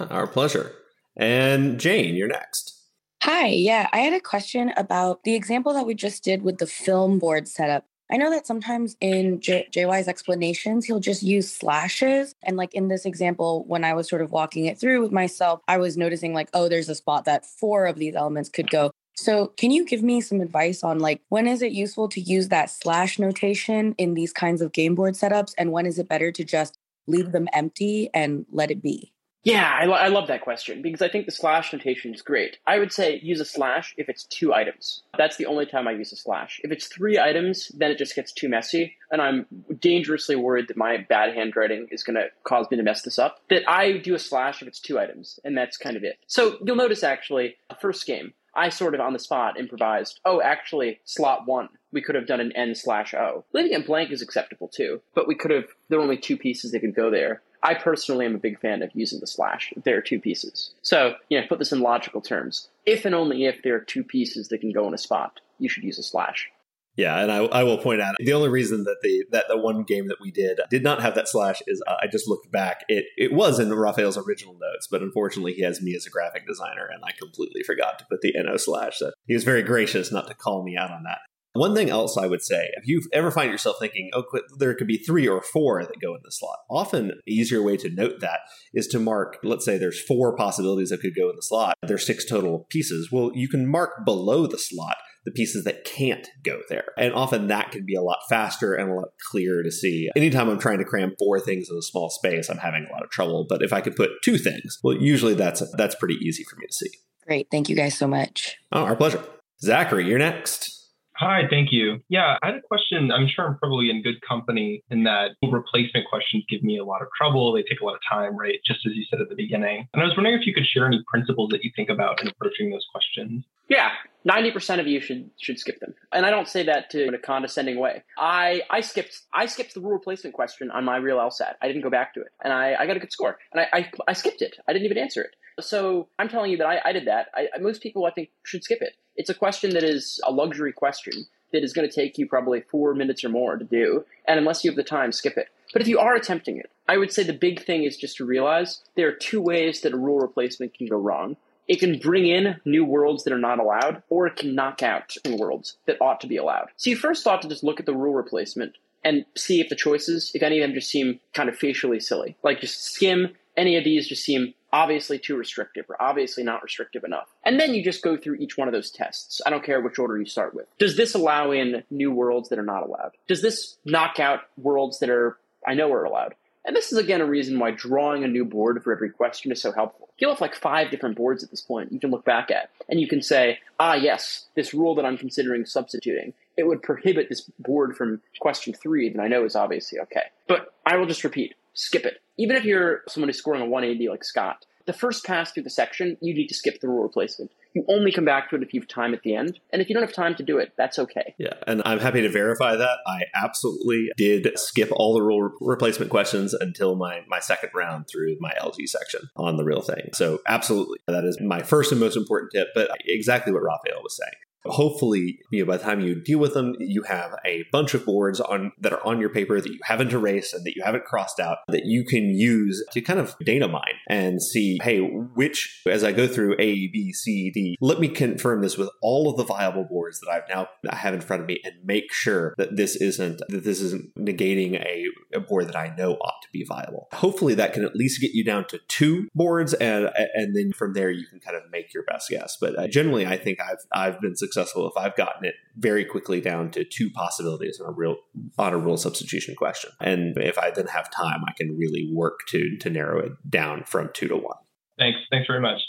Our pleasure. And Jane, you're next. Hi, yeah, I had a question about the example that we just did with the film board setup. I know that sometimes in JY's explanations, he'll just use slashes. And like in this example, when I was sort of walking it through with myself, I was noticing like, oh, there's a spot that four of these elements could go. So, can you give me some advice on like when is it useful to use that slash notation in these kinds of game board setups? And when is it better to just leave them empty and let it be? Yeah, I, I, love that question because I think the slash notation is great. I would say use a slash if it's two items. That's the only time I use a slash. If it's three items, then it just gets too messy, and I'm dangerously worried that my bad handwriting is going to cause me to mess this up. That I do a slash if it's two items, and that's kind of it. So you'll notice actually, first game, I sort of on the spot improvised, oh, actually, slot one, we could have done an N slash O. Leaving it blank is acceptable too, but we could have, there were only two pieces that could go there. I personally am a big fan of using the slash there are two pieces. So, you know, put this in logical terms. If and only if there are two pieces that can go in a spot, you should use a slash. Yeah, and I, I, will point out the only reason that the that the one game that we did did not have that slash is uh, I just looked back. It it was in Raphael's original notes, but unfortunately he has me as a graphic designer, and I completely forgot to put the no slash. So he was very gracious not to call me out on that. One thing else I would say, if you ever find yourself thinking, oh, there could be three or four that go in the slot, often an easier way to note that is to mark, let's say there's four possibilities that could go in the slot. There's six total pieces. Well, you can mark below the slot the pieces that can't go there. And often that can be a lot faster and a lot clearer to see. Anytime I'm trying to cram four things in a small space, I'm having a lot of trouble. But if I could put two things, well, usually that's that's pretty easy for me to see. Great. Thank you guys so much. Oh, our pleasure. Zachary, you're next. Hi, thank you. Yeah, I had a question. I'm sure I'm probably in good company in that replacement questions give me a lot of trouble. They take a lot of time, right? Just as you said at the beginning. And I was wondering if you could share any principles that you think about in approaching those questions. Yeah, ninety percent of you should should skip them, and I don't say that to in a condescending way. I I skipped I skipped the rule replacement question on my real LSAT. I didn't go back to it, and I, I got a good score, and I, I, I skipped it. I didn't even answer it. So I'm telling you that I, I did that. I, most people I think should skip it. It's a question that is a luxury question that is going to take you probably four minutes or more to do. And unless you have the time, skip it. But if you are attempting it, I would say the big thing is just to realize there are two ways that a rule replacement can go wrong. It can bring in new worlds that are not allowed, or it can knock out worlds that ought to be allowed. So you first ought to just look at the rule replacement and see if the choices, if any of them just seem kind of facially silly. Like just skim any of these just seem obviously too restrictive or obviously not restrictive enough. And then you just go through each one of those tests. I don't care which order you start with. Does this allow in new worlds that are not allowed? Does this knock out worlds that are I know are allowed? And this is again a reason why drawing a new board for every question is so helpful. You'll have like five different boards at this point you can look back at, and you can say, ah, yes, this rule that I'm considering substituting, it would prohibit this board from question three that I know is obviously okay. But I will just repeat, skip it. Even if you're someone who's scoring a 180 like Scott, the first pass through the section, you need to skip the rule replacement. You only come back to it if you have time at the end. And if you don't have time to do it, that's okay. Yeah. And I'm happy to verify that. I absolutely did skip all the rule replacement questions until my, my second round through my LG section on the real thing. So, absolutely. That is my first and most important tip, but exactly what Raphael was saying hopefully you know by the time you deal with them you have a bunch of boards on that are on your paper that you haven't erased and that you haven't crossed out that you can use to kind of data mine and see hey which as i go through a b c d let me confirm this with all of the viable boards that i've now I have in front of me and make sure that this isn't that this isn't negating a, a board that i know ought to be viable. Hopefully that can at least get you down to two boards and and then from there you can kind of make your best guess. But uh, generally i think i've i've been successful successful if I've gotten it very quickly down to two possibilities on a real on a rule substitution question. And if I then have time, I can really work to to narrow it down from two to one. Thanks. Thanks very much.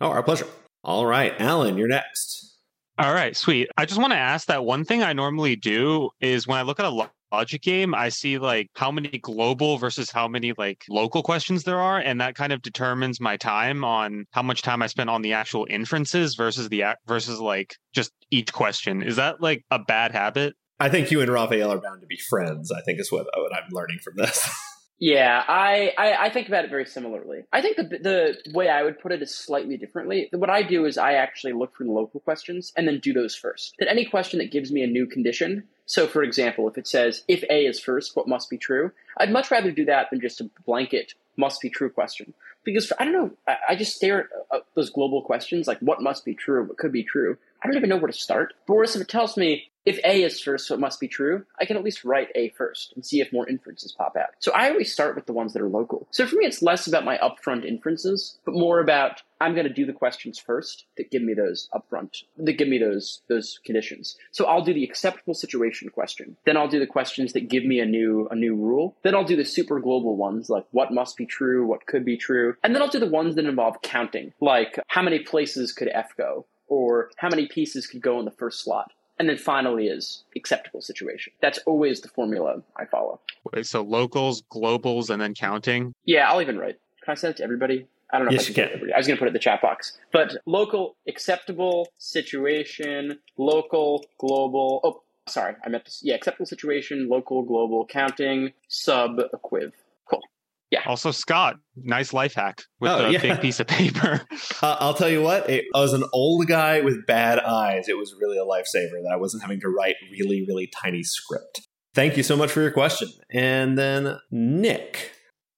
Oh, our pleasure. All right, Alan, you're next. All right, sweet. I just want to ask that one thing I normally do is when I look at a logic game, I see like how many global versus how many like local questions there are, and that kind of determines my time on how much time I spend on the actual inferences versus the versus like just each question. Is that like a bad habit? I think you and Raphael are bound to be friends. I think is what, what I'm learning from this. Yeah, I, I, I, think about it very similarly. I think the, the way I would put it is slightly differently. What I do is I actually look for the local questions and then do those first. That any question that gives me a new condition. So, for example, if it says, if A is first, what must be true? I'd much rather do that than just a blanket must be true question. Because I don't know, I, I just stare at those global questions like what must be true, what could be true. I don't even know where to start. Boris, if it tells me if A is first, so it must be true, I can at least write A first and see if more inferences pop out. So I always start with the ones that are local. So for me, it's less about my upfront inferences, but more about I'm going to do the questions first that give me those upfront, that give me those those conditions. So I'll do the acceptable situation question. Then I'll do the questions that give me a new a new rule. Then I'll do the super global ones like what must be true, what could be true, and then I'll do the ones that involve counting, like how many places could F go, or how many pieces could go in the first slot. And then finally is acceptable situation. That's always the formula I follow. Wait, so locals, globals, and then counting? Yeah, I'll even write. Can I send it to everybody? I don't know yes, if I can, can. I was going to put it in the chat box. But local, acceptable situation, local, global. Oh, sorry, I meant to. Yeah, acceptable situation, local, global, counting, sub, equiv. Cool. Yeah. Also, Scott, nice life hack with Oh, a yeah. big piece of paper. Uh, I'll tell you what, it, I was an old guy with bad eyes. It was really a lifesaver that I wasn't having to write really, really tiny script. Thank you so much for your question. And then Nick.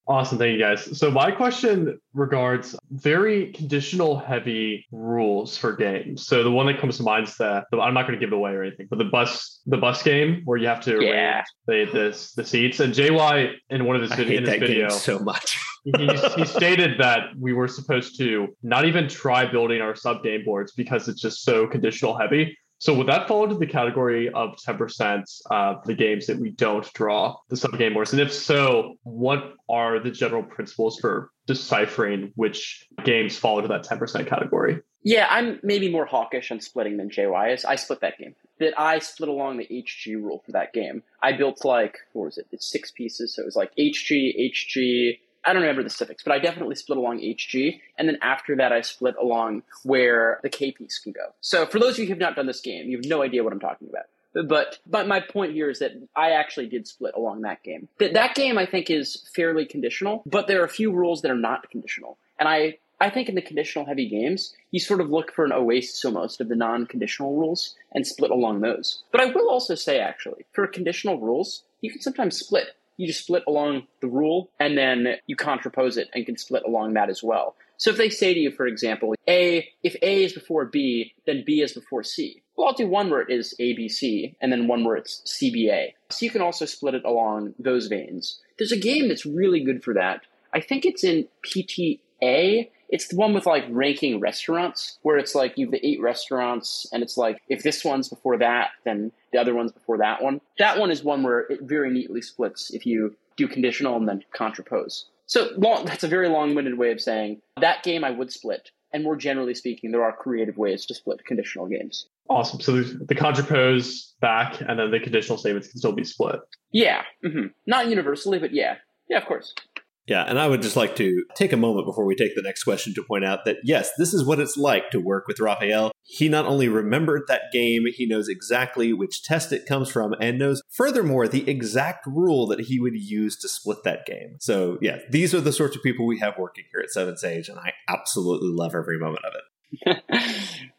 Awesome. Thank you guys. So my question regards very conditional heavy rules for games. So the one that comes to mind is the, the- I'm not going to give it away or anything, but the bus the bus game where you have to Yeah. the, the the seats. And JY in one of his I hate that video game so much. he, he stated that we were supposed to not even try building our sub game boards because it's just so conditional heavy. So would that fall into the category of 10% of uh, the games that we don't draw the sub game boards? And if so, what are the general principles for deciphering which games fall into that 10% category? Yeah, I'm maybe more hawkish on splitting than JY is. I split that game. That I split along the HG rule for that game. I built like what was it? It's six pieces, so it was like HG, HG. I don't remember the specifics, but I definitely split along HG, and then after that, I split along where the K piece can go. So for those of you who have not done this game, you have no idea what I'm talking about. But but my point here is that I actually did split along that game. That that game I think is fairly conditional, but there are a few rules that are not conditional, and I I think in the conditional heavy games, you sort of look for an oasis almost of the non conditional rules and split along those. But I will also say, actually, for conditional rules, you can sometimes split. You just split along the rule and then you contrapose it and can split along that as well. So if they say to you, for example, A, if A is before B, then B is before C. Well, I'll do one where it is ABC and then one where it's CBA. So you can also split it along those veins. There's a game that's really good for that. I think it's in PTA. It's the one with like ranking restaurants, where it's like you have the eight restaurants, and it's like if this one's before that, then the other one's before that one. That one is one where it very neatly splits if you do conditional and then contrapose. So long, that's a very long-winded way of saying that game I would split. And more generally speaking, there are creative ways to split conditional games. Awesome. So the contrapose back, and then the conditional statements can still be split. Yeah, hmm not universally, but yeah, yeah, of course. Yeah, and I would just like to take a moment before we take the next question to point out that yes, this is what it's like to work with Raphael. He not only remembered that game, he knows exactly which test it comes from, and knows furthermore the exact rule that he would use to split that game. So, yeah, these are the sorts of people we have working here at 7Sage, and I absolutely love every moment of it.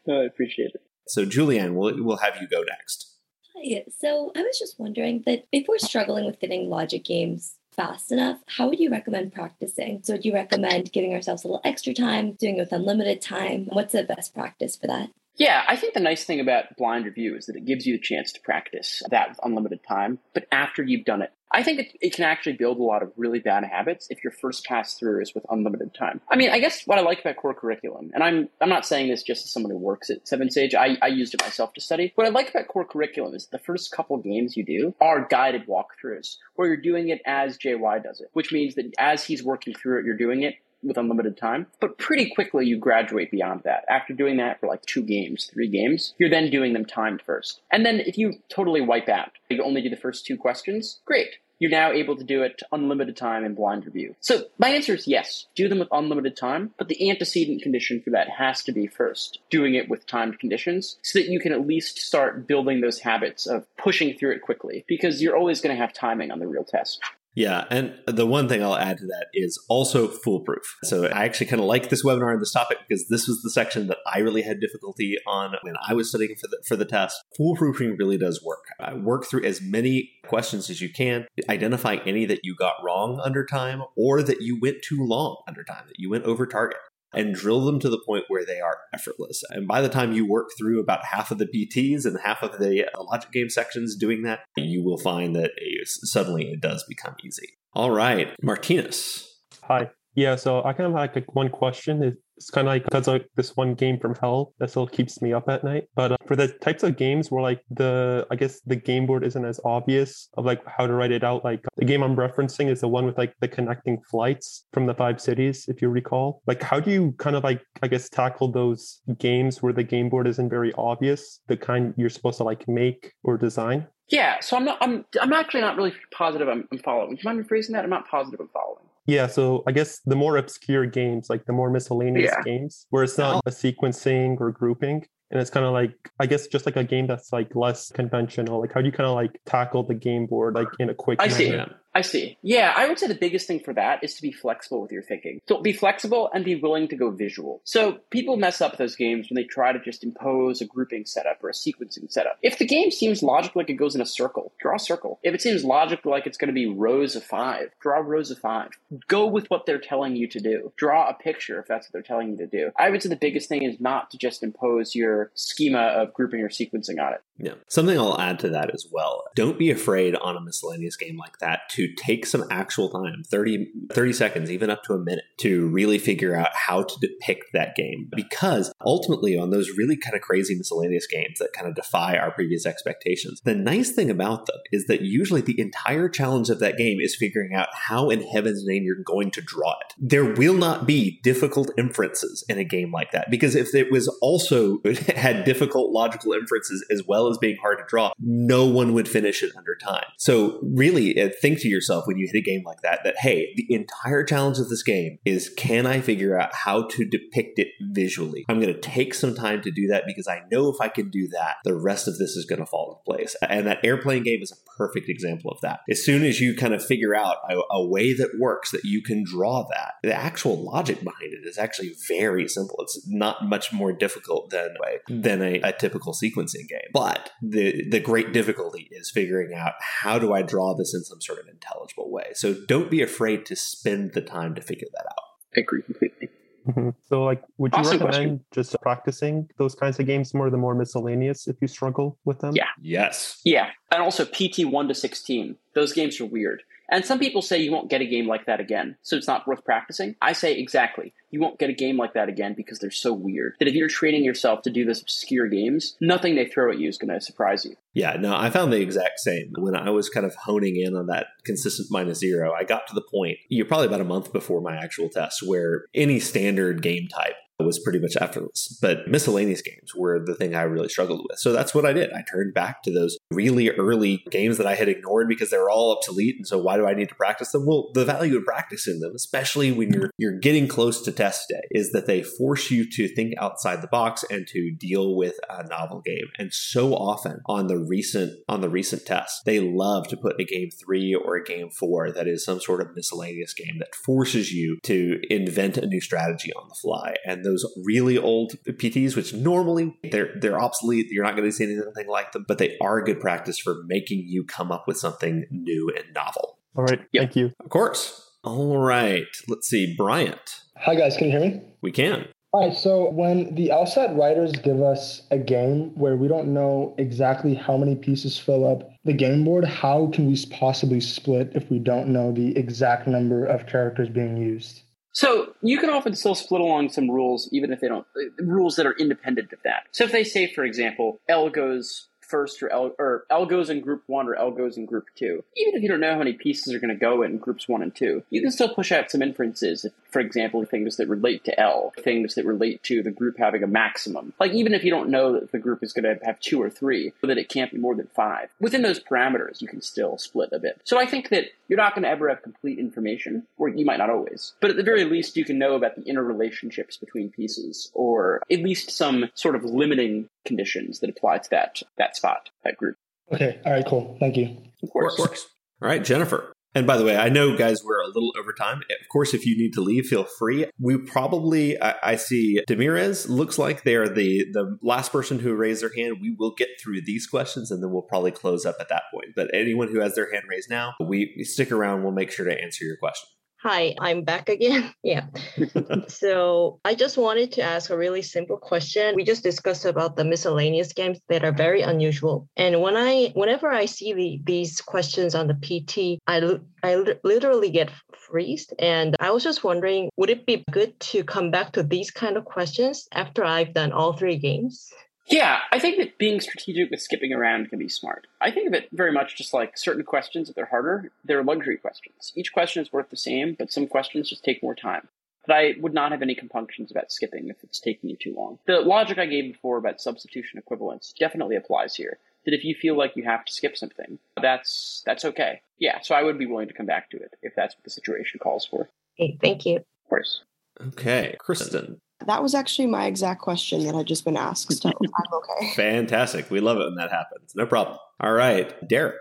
Oh, I appreciate it. So, Julianne, we'll, we'll have you go next. Hi. So I was just wondering that if we're struggling with getting logic games fast enough, how would you recommend practicing? So would you recommend giving ourselves a little extra time, doing it with unlimited time? What's the best practice for that? Yeah, I think the nice thing about blind review is that it gives you the chance to practice that with unlimited time, but after you've done it. I think it, it can actually build a lot of really bad habits if your first pass through is with unlimited time. I mean, I guess what I like about core curriculum, and I'm I'm not saying this just as someone who works at 7Sage, I, I used it myself to study. What I like about core curriculum is the first couple games you do are guided walkthroughs, where you're doing it as JY does it, which means that as he's working through it, you're doing it with unlimited time. But pretty quickly, you graduate beyond that. After doing that for like two games, three games, you're then doing them timed first. And then if you totally wipe out, you only do the first two questions, great. You're now able to do it unlimited time in blind review. So my answer is yes, do them with unlimited time, but the antecedent condition for that has to be first doing it with timed conditions so that you can at least start building those habits of pushing through it quickly because you're always going to have timing on the real test. Yeah, and the one thing I'll add to that is also foolproof. So I actually kind of like this webinar and this topic because this was the section that I really had difficulty on when I was studying for the for the test. Foolproofing really does work. I work through as many questions as you can, identify any that you got wrong under time or that you went too long under time, that you went over target and drill them to the point where they are effortless. And by the time you work through about half of the PTs and half of the uh, logic game sections doing that, you will find that suddenly it does become easy. All right, Martinez. Hi. Yeah, so I kind of like one question. It's kind of like because like this one game from hell that still keeps me up at night. But uh, for the types of games where like the I guess the game board isn't as obvious of like how to write it out. Like the game I'm referencing is the one with like the connecting flights from the five cities, if you recall. Like how do you kind of like I guess tackle those games where the game board isn't very obvious, the kind you're supposed to like make or design? Yeah, so I'm not. I'm. I'm actually not really positive. I'm, I'm following. Do you mind rephrasing that? I'm not positive. I'm following. Yeah, so I guess the more obscure games, like the more miscellaneous Yeah. games, where it's not oh. a sequencing or grouping, and it's kind of like I guess just like a game that's like less conventional. Like how do you kind of like tackle the game board like in a quick I see. I see. Yeah, I would say the biggest thing for that is to be flexible with your thinking. So be flexible and be willing to go visual. So people mess up those games when they try to just impose a grouping setup or a sequencing setup. If the game seems logical like it goes in a circle, draw a circle. If it seems logical like it's going to be rows of five, draw rows of five. Go with what they're telling you to do. Draw a picture if that's what they're telling you to do. I would say the biggest thing is not to just impose your schema of grouping or sequencing on it. Yeah. Something I'll add to that as well. Don't be afraid on a miscellaneous game like that to take some actual time 30, 30 seconds, even up to a minute to really figure out how to depict that game. Because ultimately, on those really kind of crazy miscellaneous games that kind of defy our previous expectations, the nice thing about them is that usually the entire challenge of that game is figuring out how in heaven's name you're going to draw it. There will not be difficult inferences in a game like that because if it was also had difficult logical inferences as well as being hard to draw, no one would finish it under time. So really uh, think to yourself when you hit a game like that that hey, the entire challenge of this game is can I figure out how to depict it visually? I'm going to take some time to do that because I know if I can do that, the rest of this is going to fall into place. And that airplane game is a perfect example of that. As soon as you kind of figure out a, a way that works that you can draw that, the actual logic behind it is actually very simple. It's not much more difficult than than a, a typical sequencing game. But the the great difficulty is figuring out how do I draw this in some sort of intelligible way. So don't be afraid to spend the time to figure that out. I agree completely. Mm-hmm. So, like, would you Awesome recommend question. just practicing those kinds of games more, the more miscellaneous, if you struggle with them? Yeah. Yes. Yeah, and also PT one to sixteen. Those games are weird. And some people say you won't get a game like that again, so it's not worth practicing. I say exactly. You won't get a game like that again because they're so weird. That if you're training yourself to do this obscure games, nothing they throw at you is going to surprise you. Yeah, no, I found the exact same. When I was kind of honing in on that consistent minus zero, I got to the point, you're probably about a month before my actual test, where any standard game type was pretty much effortless. But miscellaneous games were the thing I really struggled with. So that's what I did. I turned back to those really early games that I had ignored because they were all obsolete. And so why do I need to practice them? Well, the value of practicing them, especially when you're you're getting close to test day, is that they force you to think outside the box and to deal with a novel game. And so often on the recent on the recent tests, they love to put a game three or a game four that is some sort of miscellaneous game that forces you to invent a new strategy on the fly. And those really old PTs, which normally they're they're obsolete, you're not going to see anything like them, but they are good practice for making you come up with something new and novel. All right. Yeah. Thank you. Of course. All right. Let's see, Bryant. Hi guys, can you hear me? We can. All right, so when the outside writers give us a game where we don't know exactly how many pieces fill up the game board, how can we possibly split if we don't know the exact number of characters being used? So you can often still split along some rules, even if they don't uh, rules that are independent of that. So if they say, for example, L goes first or L or L goes in group one or L goes in group two, even if you don't know how many pieces are going to go in groups one and two, you can still push out some inferences. For example, things that relate to L, things that relate to the group having a maximum. Like even if you don't know that the group is going to have two or three, that it can't be more than five, within those parameters, you can still split a bit. So I think that you're not going to ever have complete information, or you might not always. But at the very least, you can know about the interrelationships between pieces, or at least some sort of limiting conditions that apply to that that spot, that group. Okay, all right, cool. Thank you. Of course. Works. All right, Jennifer. And by the way, I know, guys, we're a little over time. Of course, if you need to leave, feel free. We probably, I, I see Demirez looks like they're the the last person who raised their hand. We will get through these questions, and then we'll probably close up at that point. But anyone who has their hand raised now, we stick around. We'll make sure to answer your question. Hi, I'm back again. Yeah. so I just wanted to ask a really simple question. We just discussed about the miscellaneous games that are very unusual. And when I, whenever I see the, these questions on the PT, I, I literally get freezed. And I was just wondering, would it be good to come back to these kind of questions after I've done all three games? Yeah, I think that being strategic with skipping around can be smart. I think of it very much just like certain questions, if they're harder, they're luxury questions. Each question is worth the same, but some questions just take more time. But I would not have any compunctions about skipping if it's taking you too long. The logic I gave before about substitution equivalence definitely applies here. That if you feel like you have to skip something, that's that's okay. Yeah, so I would be willing to come back to it if that's what the situation calls for. Of Okay, thank you. Of course. Okay, Kristen. That was actually my exact question that had just been asked, so I'm okay. Fantastic. We love it when that happens. No problem. All right, Derek.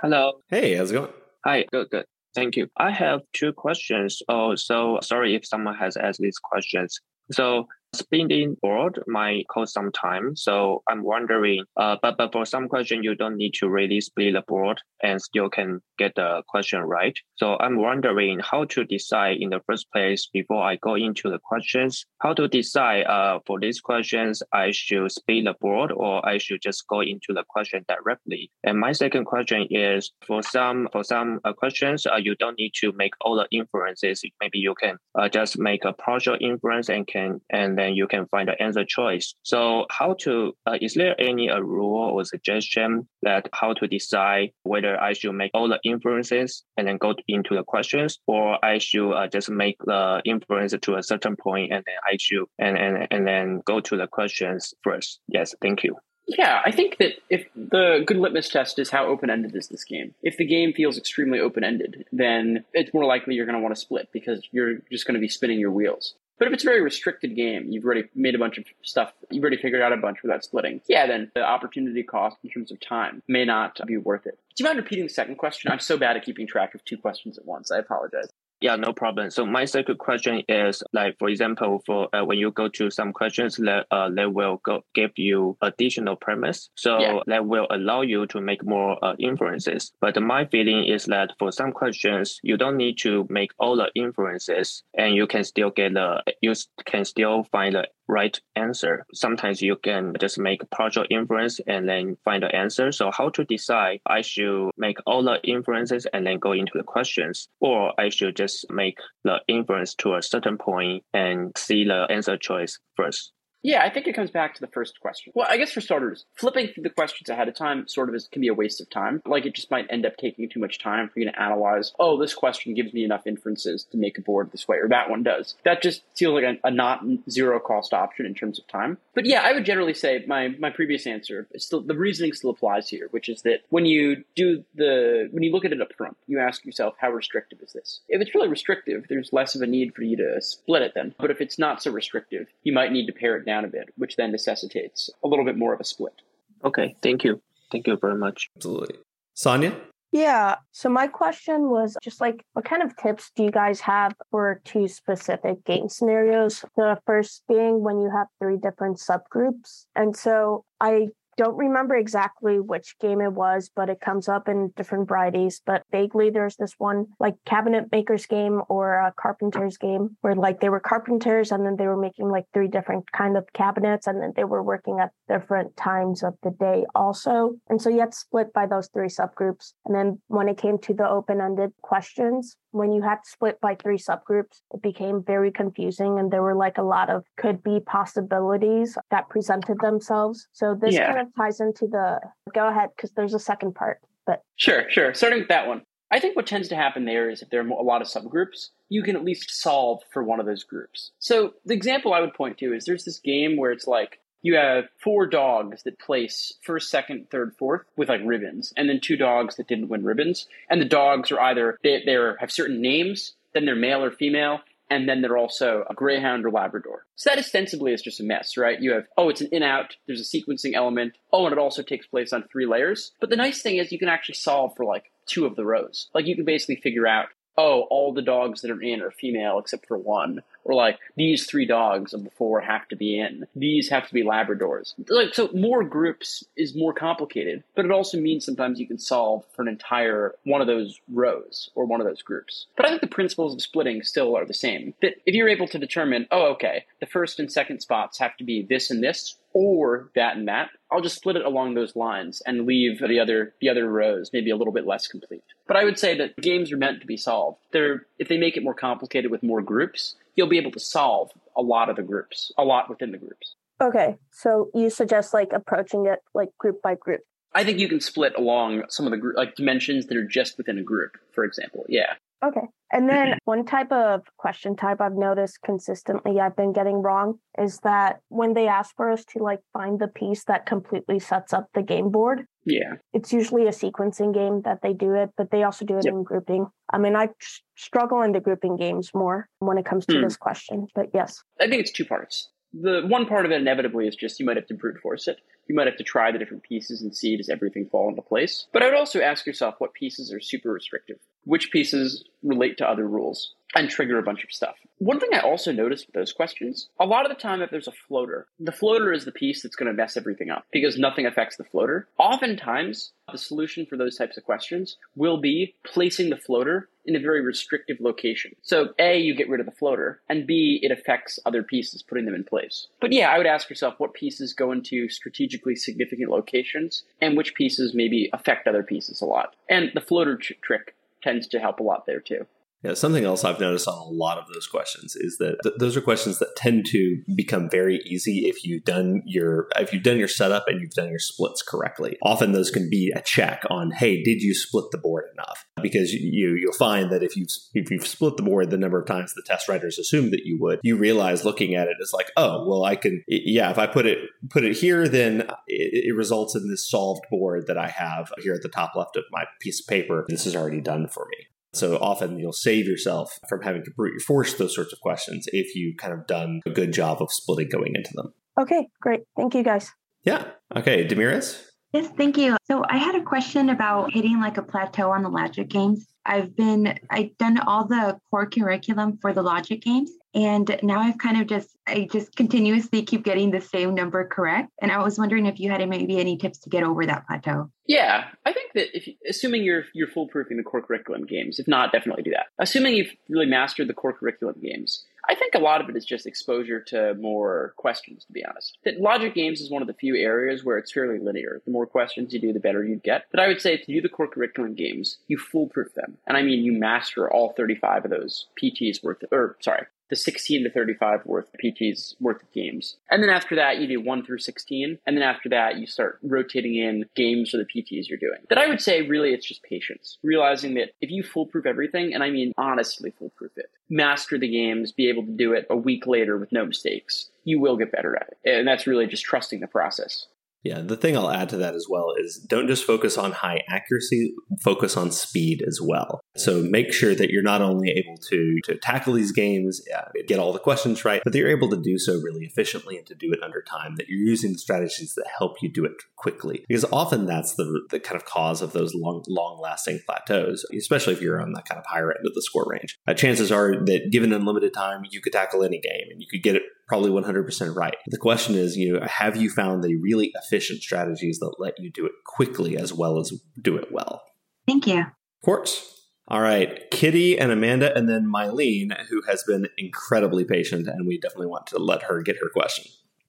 Hello. Hey, how's it going? Hi. Good. Good. Thank you. I have two questions. Oh, so sorry if someone has asked these questions. So Spinning board might cost some time. So I'm wondering, uh, but, but for some question, you don't need to really split the board and still can get the question right. So I'm wondering how to decide in the first place before I go into the questions, how to decide uh, for these questions, I should split the board or I should just go into the question directly. And my second question is for some, for some uh, questions, uh, you don't need to make all the inferences. Maybe you can uh, just make a partial inference and can, and then you can find the answer choice. So how to, uh, is there any a rule or suggestion that how to decide whether I should make all the inferences and then go into the questions or I should uh, just make the inference to a certain point and then I should, and, and, and then go to the questions first. Yes, thank you. Yeah, I think that if the good litmus test is how open ended is this game. If the game feels extremely open ended, then it's more likely you're going to want to split because you're just going to be spinning your wheels. But if it's a very restricted game, you've already made a bunch of stuff, you've already figured out a bunch without splitting. Yeah, then the opportunity cost in terms of time may not be worth it. Do you mind repeating the second question? I'm so bad at keeping track of two questions at once. I apologize. Yeah, no problem. So my second question is like, for example, for uh, when you go to some questions that uh, that will go give you additional premise, so yeah. that will allow you to make more uh, inferences. But my feeling is that for some questions, you don't need to make all the inferences, and you can still get the you can still find the right answer. Sometimes you can just make partial inference and then find the answer. So how to decide I should make all the inferences and then go into the questions, or I should just make the inference to a certain point and see the answer choice first. Yeah, I think it comes back to the first question. Well, I guess for starters, flipping through the questions ahead of time sort of is, can be a waste of time. Like it just might end up taking too much time for you to analyze. Oh, this question gives me enough inferences to make a board this way, or that one does. That just feels like a, a not zero cost option in terms of time. But yeah, I would generally say my my previous answer still the reasoning still applies here, which is that when you do the when you look at it up front, you ask yourself how restrictive is this? If it's really restrictive, there's less of a need for you to split it then. But if it's not so restrictive, you might need to pare it down down a bit, which then necessitates a little bit more of a split. Okay, thank you. Thank you very much. Absolutely. Sonia? Yeah. So my question was just like, what kind of tips do you guys have for two specific game scenarios? The first being when you have three different subgroups. And so I don't remember exactly which game it was, but it comes up in different varieties. But vaguely, there's this one like cabinet maker's game or a carpenter's game where like they were carpenters and then they were making like three different kind of cabinets and then they were working at different times of the day also. And so you had to split by those three subgroups. And then when it came to the open-ended questions, when you had to split by three subgroups, it became very confusing and there were like a lot of could be possibilities that presented themselves. So this yeah. kind of ties into the go ahead because there's a second part. But sure, sure. Starting with that one. I think what tends to happen there is if there are a lot of subgroups, you can at least solve for one of those groups. So the example I would point to is there's this game where it's like you have four dogs that place first, second, third, fourth with like ribbons, and then two dogs that didn't win ribbons. And the dogs are either they they have certain names, then they're male or female, and then they're also a greyhound or labrador. So that ostensibly is just a mess, right? You have oh, it's an in out. There's a sequencing element. Oh, and it also takes place on three layers. But the nice thing is you can actually solve for like two of the rows. Like you can basically figure out oh, all the dogs that are in are female except for one or like these three dogs of the four have to be in. These have to be Labradors. Like so, more groups is more complicated, but it also means sometimes you can solve for an entire one of those rows or one of those groups. But I think the principles of splitting still are the same. That if you're able to determine, oh, okay, the first and second spots have to be this and this, or that and that, I'll just split it along those lines and leave the other the other rows maybe a little bit less complete. But I would say that games are meant to be solved. They're if they make it more complicated with more groups, you'll be able to solve a lot of the groups, a lot within the groups. Okay, so you suggest like approaching it like group by group. I think you can split along some of the group, like dimensions that are just within a group, for example. Yeah. Okay. And then one type of question type I've noticed consistently I've been getting wrong is that when they ask for us to like find the piece that completely sets up the game board. Yeah. It's usually a sequencing game that they do it, but they also do it yep. in grouping. I mean, I struggle in the grouping games more when it comes to hmm. this question, but yes. I think it's two parts. The one part of it inevitably is just you might have to brute force it. You might have to try the different pieces and see does everything fall into place. But I would also ask yourself what pieces are super restrictive, which pieces relate to other rules and trigger a bunch of stuff. One thing I also noticed with those questions, a lot of the time if there's a floater, the floater is the piece that's going to mess everything up because nothing affects the floater. Oftentimes, the solution for those types of questions will be placing the floater in a very restrictive location. So A, you get rid of the floater, and B, it affects other pieces, putting them in place. But yeah, I would ask yourself what pieces go into strategically significant locations and which pieces maybe affect other pieces a lot. And the floater tr- trick tends to help a lot there too. Yeah, something else I've noticed on a lot of those questions is that th- those are questions that tend to become very easy if you've done your if you've done your setup and you've done your splits correctly. Often those can be a check on, hey, did you split the board enough? Because you you'll find that if you've if you've split the board the number of times the test writers assumed that you would, you realize looking at it is like, oh, well, I can yeah, if I put it put it here, then it, it results in this solved board that I have here at the top left of my piece of paper. This is already done for me. So often you'll save yourself from having to brute force those sorts of questions if you kind of done a good job of splitting going into them. Okay, great. Thank you guys. Yeah. Okay, Demiris? Yes, thank you. So I had a question about hitting like a plateau on the logic games. I've been I've done all the core curriculum for the logic games and now I've kind of just I just continuously keep getting the same number correct and I was wondering if you had maybe any tips to get over that plateau. Yeah, I think that if assuming you're you're foolproofing the core curriculum games, if not, definitely do that. Assuming you've really mastered the core curriculum games, I think a lot of it is just exposure to more questions, to be honest. That logic games is one of the few areas where it's fairly linear. The more questions you do, the better you get. But I would say you do the core curriculum games, you foolproof them. And I mean, you master all 35 of those PTs worth, of, or sorry, the 16 to 35 worth PTs worth of games. And then after that, you do 1 through 16. And then after that, you start rotating in games for the PTs you're doing. That I would say really it's just patience. Realizing that if you foolproof everything, and I mean honestly foolproof it, master the games, be able to do it a week later with no mistakes, you will get better at it. And that's really just trusting the process. Yeah, the thing I'll add to that as well is don't just focus on high accuracy, focus on speed as well. So make sure that you're not only able to, to tackle these games, uh, get all the questions right, but that you're able to do so really efficiently and to do it under time, that you're using the strategies that help you do it quickly. Because often that's the, the kind of cause of those long, long lasting plateaus, especially if you're on that kind of higher end of the score range. Uh, chances are that given unlimited time, you could tackle any game and you could get it probably 100% right. The question is, you know, have you found the really efficient strategies that let you do it quickly as well as do it well? Thank you. Of course. All right, Kitty and Amanda, and then Mylene, who has been incredibly patient, and we definitely want to let her get her question.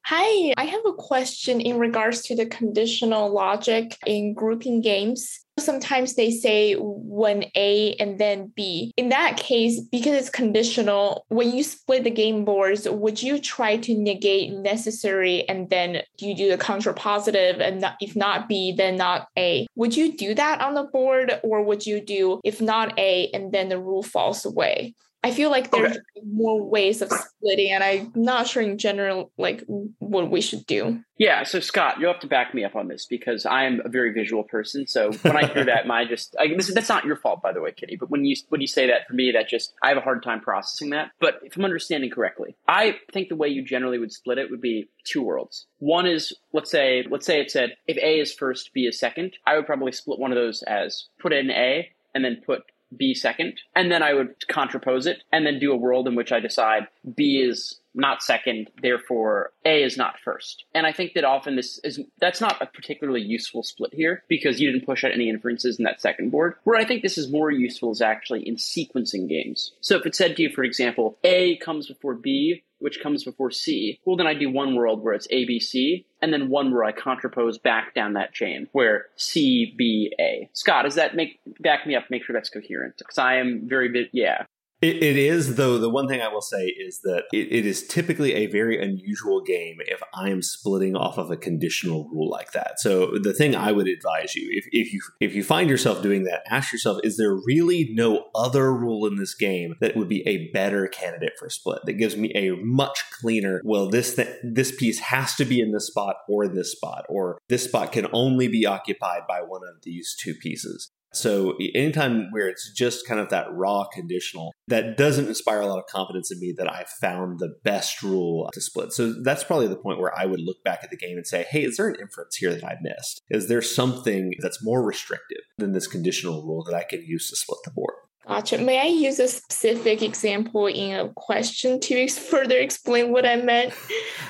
Hi, I have a question in regards to the conditional logic in grouping games. Sometimes they say when A and then B. In that case, because it's conditional, when you split the game boards, would you try to negate necessary and then you do the contrapositive and not, if not B, then not A? Would you do that on the board or would you do if not A and then the rule falls away? I feel like there's okay. more ways of splitting, and I'm not sure in general like what we should do. Yeah, so Scott, you'll have to back me up on this because I am a very visual person. So when I hear that, my just I, this, that's not your fault, by the way, Kitty. But when you when you say that for me, that just I have a hard time processing that. But if I'm understanding correctly, I think the way you generally would split it would be two worlds. One is let's say let's say it said if A is first, B is second. I would probably split one of those as put in A and then put B second, and then I would contrapose it, and then do a world in which I decide B is not second, therefore A is not first. And I think that often this is that's not a particularly useful split here because you didn't push out any inferences in that second board. Where I think this is more useful is actually in sequencing games. So if it said to you, for example, A comes before B, which comes before C, well, then I do one world where it's A, B, C, and then one where I contrapose back down that chain where C, B, A. Scott, does that make back me up? Make sure that's coherent because I am very bit. Yeah, it, it is, though. The one thing I will say is that it, it is typically a very unusual game if I am splitting off of a conditional rule like that. So the thing I would advise you, if, if you if you find yourself doing that, ask yourself: Is there really no other rule in this game that would be a better candidate for split? That gives me a much cleaner. Well, this th- this piece has to be in this spot or this spot, or this spot can only be occupied by one of these two pieces. So anytime where it's just kind of that raw conditional, that doesn't inspire a lot of confidence in me that I've found the best rule to split. So that's probably the point where I would look back at the game and say, hey, is there an inference here that I missed? Is there something that's more restrictive than this conditional rule that I can use to split the board? Gotcha. May I use a specific example in a question to further explain what I meant?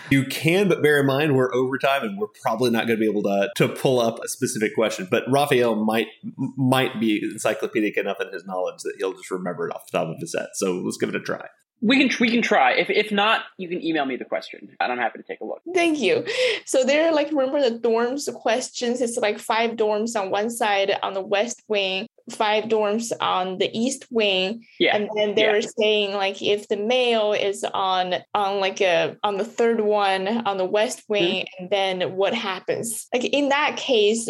You can, but bear in mind we're overtime and we're probably not going to be able to to pull up a specific question. But Raphael might might be encyclopedic enough in his knowledge that he'll just remember it off the top of his head. So let's give it a try. We can we can try. If if not, you can email me the question, and I'm happy to take a look. Thank you. So there are like remember the dorms questions. It's like five dorms on one side on the west wing, five dorms on the east wing. Yeah. And then they yeah. were saying like if the male is on on like a on the third one on the west wing, mm-hmm. and then what happens? Like in that case,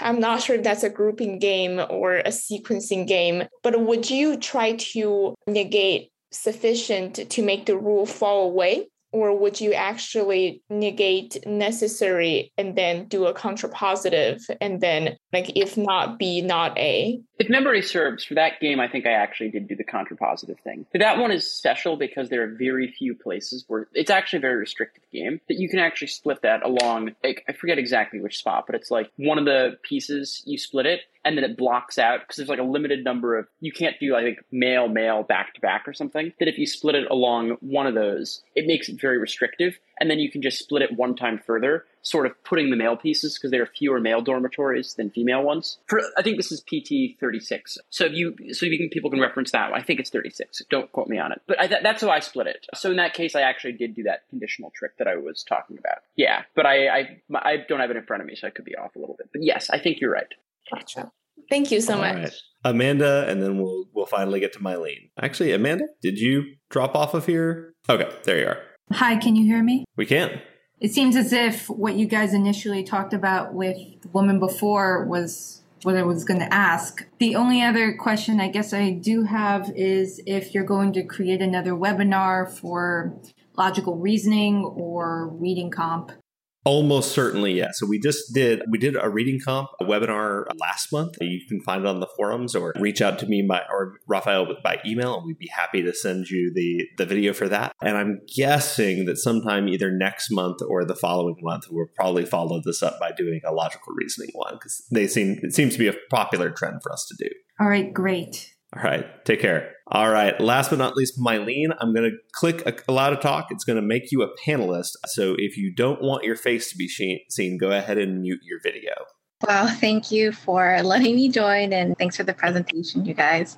I'm not sure if that's a grouping game or a sequencing game, but would you try to negate sufficient to make the rule fall away? Or would you actually negate necessary and then do a contrapositive and then, like, if not B, not A? If memory serves, for that game, I think I actually did do the contrapositive thing. But that one is special because there are very few places where it's actually a very restrictive game that you can actually split that along. Like, I forget exactly which spot, but it's like one of the pieces you split it and then it blocks out because there's like a limited number of you can't do I think male male back to back or something. That if you split it along one of those, it makes it very restrictive, and then you can just split it one time further, sort of putting the male pieces because there are fewer male dormitories than female ones. For I think this is PT thirty six. So if you so you can, people can reference that. I think it's thirty six. Don't quote me on it, but I, that, that's how I split it. So in that case, I actually did do that conditional trick that I was talking about. Yeah, but I I, I don't have it in front of me, so I could be off a little bit. But yes, I think you're right. Gotcha. Thank you so All much. right. Amanda, and then we'll we'll finally get to Mylene. Actually, Amanda, did you drop off of here? Okay, there you are. Hi, can you hear me? We can. It seems as if what you guys initially talked about with the woman before was what I was going to ask. The only other question I guess I do have is if you're going to create another webinar for logical reasoning or reading comp. Almost certainly, yeah. So we just did we did a reading comp a webinar last month. You can find it on the forums or reach out to me by, or Raphael by email, and we'd be happy to send you the the video for that. And I'm guessing that sometime either next month or the following month, we'll probably follow this up by doing a logical reasoning one because they seem it seems to be a popular trend for us to do. All right, great. All right, take care. All right, last but not least, Mylene, I'm going to click a, a lot of talk. It's going to make you a panelist. So if you don't want your face to be seen, go ahead and mute your video. Well, thank you for letting me join and thanks for the presentation, you guys.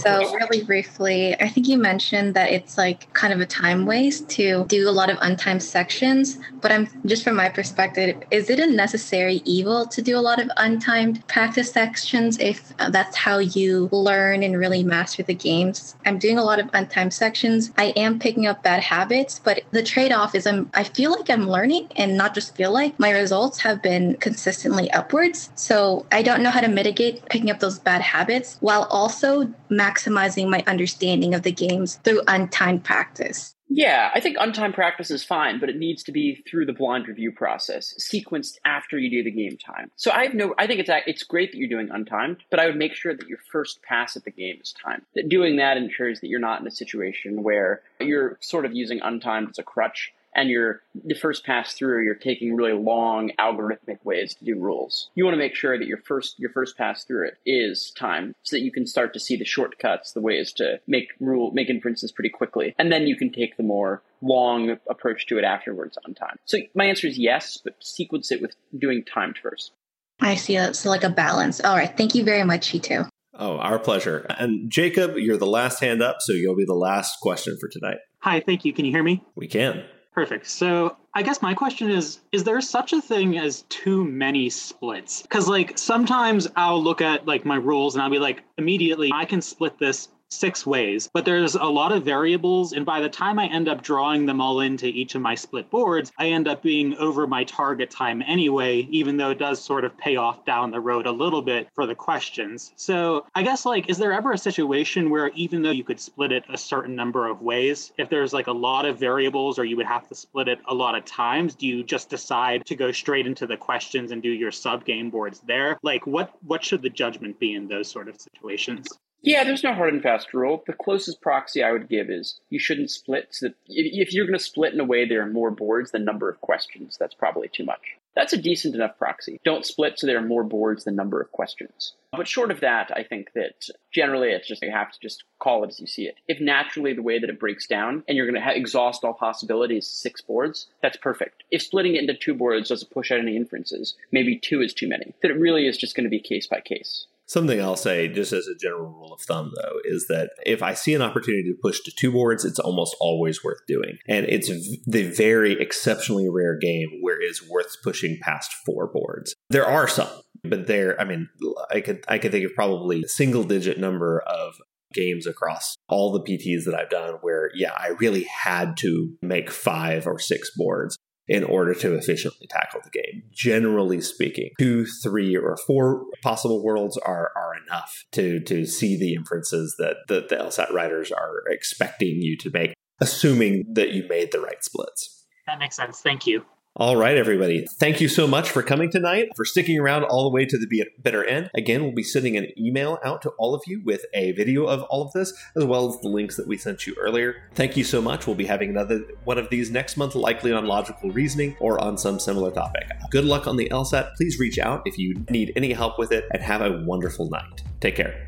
So, course. really briefly, I think you mentioned that it's like kind of a time waste to do a lot of untimed sections. But I'm just from my perspective, is it a necessary evil to do a lot of untimed practice sections if uh, that's how you learn and really master the games? I'm doing a lot of untimed sections. I am picking up bad habits, but the trade off is I'm, I feel like I'm learning and not just feel like my results have been consistently upwards. So I don't know how to mitigate picking up those bad habits while also maximizing my understanding of the games through untimed practice. Yeah, I think untimed practice is fine, but it needs to be through the blind review process, sequenced after you do the game time. So I have no, I think it's it's great that you're doing untimed, but I would make sure that your first pass at the game is timed. That doing that ensures that you're not in a situation where you're sort of using untimed as a crutch and you're the first pass through, you're taking really long algorithmic ways to do rules. You want to make sure that your first your first pass through it is time, so that you can start to see the shortcuts, the ways to make rule make inferences pretty quickly. And then you can take the more long approach to it afterwards on time. So my answer is yes, but sequence it with doing timed first. I see that. So like a balance. All right. Thank you very much, Chito. Oh, our pleasure. And Jacob, you're the last hand up, so you'll be the last question for tonight. Hi, thank you. Can you hear me? We can. Perfect. So I guess my question is Is there such a thing as too many splits? Because, like, sometimes I'll look at like my rules and I'll be like, immediately, I can split this six ways, but there's a lot of variables. And by the time I end up drawing them all into each of my split boards, I end up being over my target time anyway, even though it does sort of pay off down the road a little bit for the questions. So I guess, like, is there ever a situation where even though you could split it a certain number of ways, if there's like a lot of variables or you would have to split it a lot of times, do you just decide to go straight into the questions and do your sub game boards there? Like, what what should the judgment be in those sort of situations? Yeah, there's no hard and fast rule. The closest proxy I would give is you shouldn't split. So if you're going to split in a way there are more boards than number of questions, that's probably too much. That's a decent enough proxy. Don't split so there are more boards than number of questions. But short of that, I think that generally it's just you have to just call it as you see it. If naturally the way that it breaks down and you're going to ha- exhaust all possibilities, six boards, that's perfect. If splitting it into two boards doesn't push out any inferences, maybe two is too many. That it really is just going to be case by case. Something I'll say, just as a general rule of thumb, though, is that if I see an opportunity to push to two boards, it's almost always worth doing. And it's the very exceptionally rare game where it's worth pushing past four boards. There are some, but there, I mean, I could I could think of probably a single digit number of games across all the PTs that I've done where, yeah, I really had to make five or six boards in order to efficiently tackle the game. Generally speaking, two, three, or four possible worlds are, are enough to, to see the inferences that, that the LSAT writers are expecting you to make, assuming that you made the right splits. That makes sense. Thank you. All right, everybody. Thank you so much for coming tonight, for sticking around all the way to the bitter end. Again, we'll be sending an email out to all of you with a video of all of this, as well as the links that we sent you earlier. Thank you so much. We'll be having another one of these next month, likely on logical reasoning or on some similar topic. Good luck on the LSAT. Please reach out if you need any help with it, and have a wonderful night. Take care.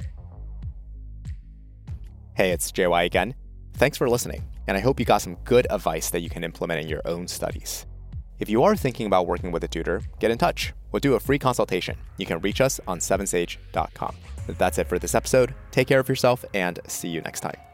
Hey, it's JY again. Thanks for listening, and I hope you got some good advice that you can implement in your own studies. If you are thinking about working with a tutor, get in touch. We'll do a free consultation. You can reach us on 7sage.com. That's it for this episode. Take care of yourself and see you next time.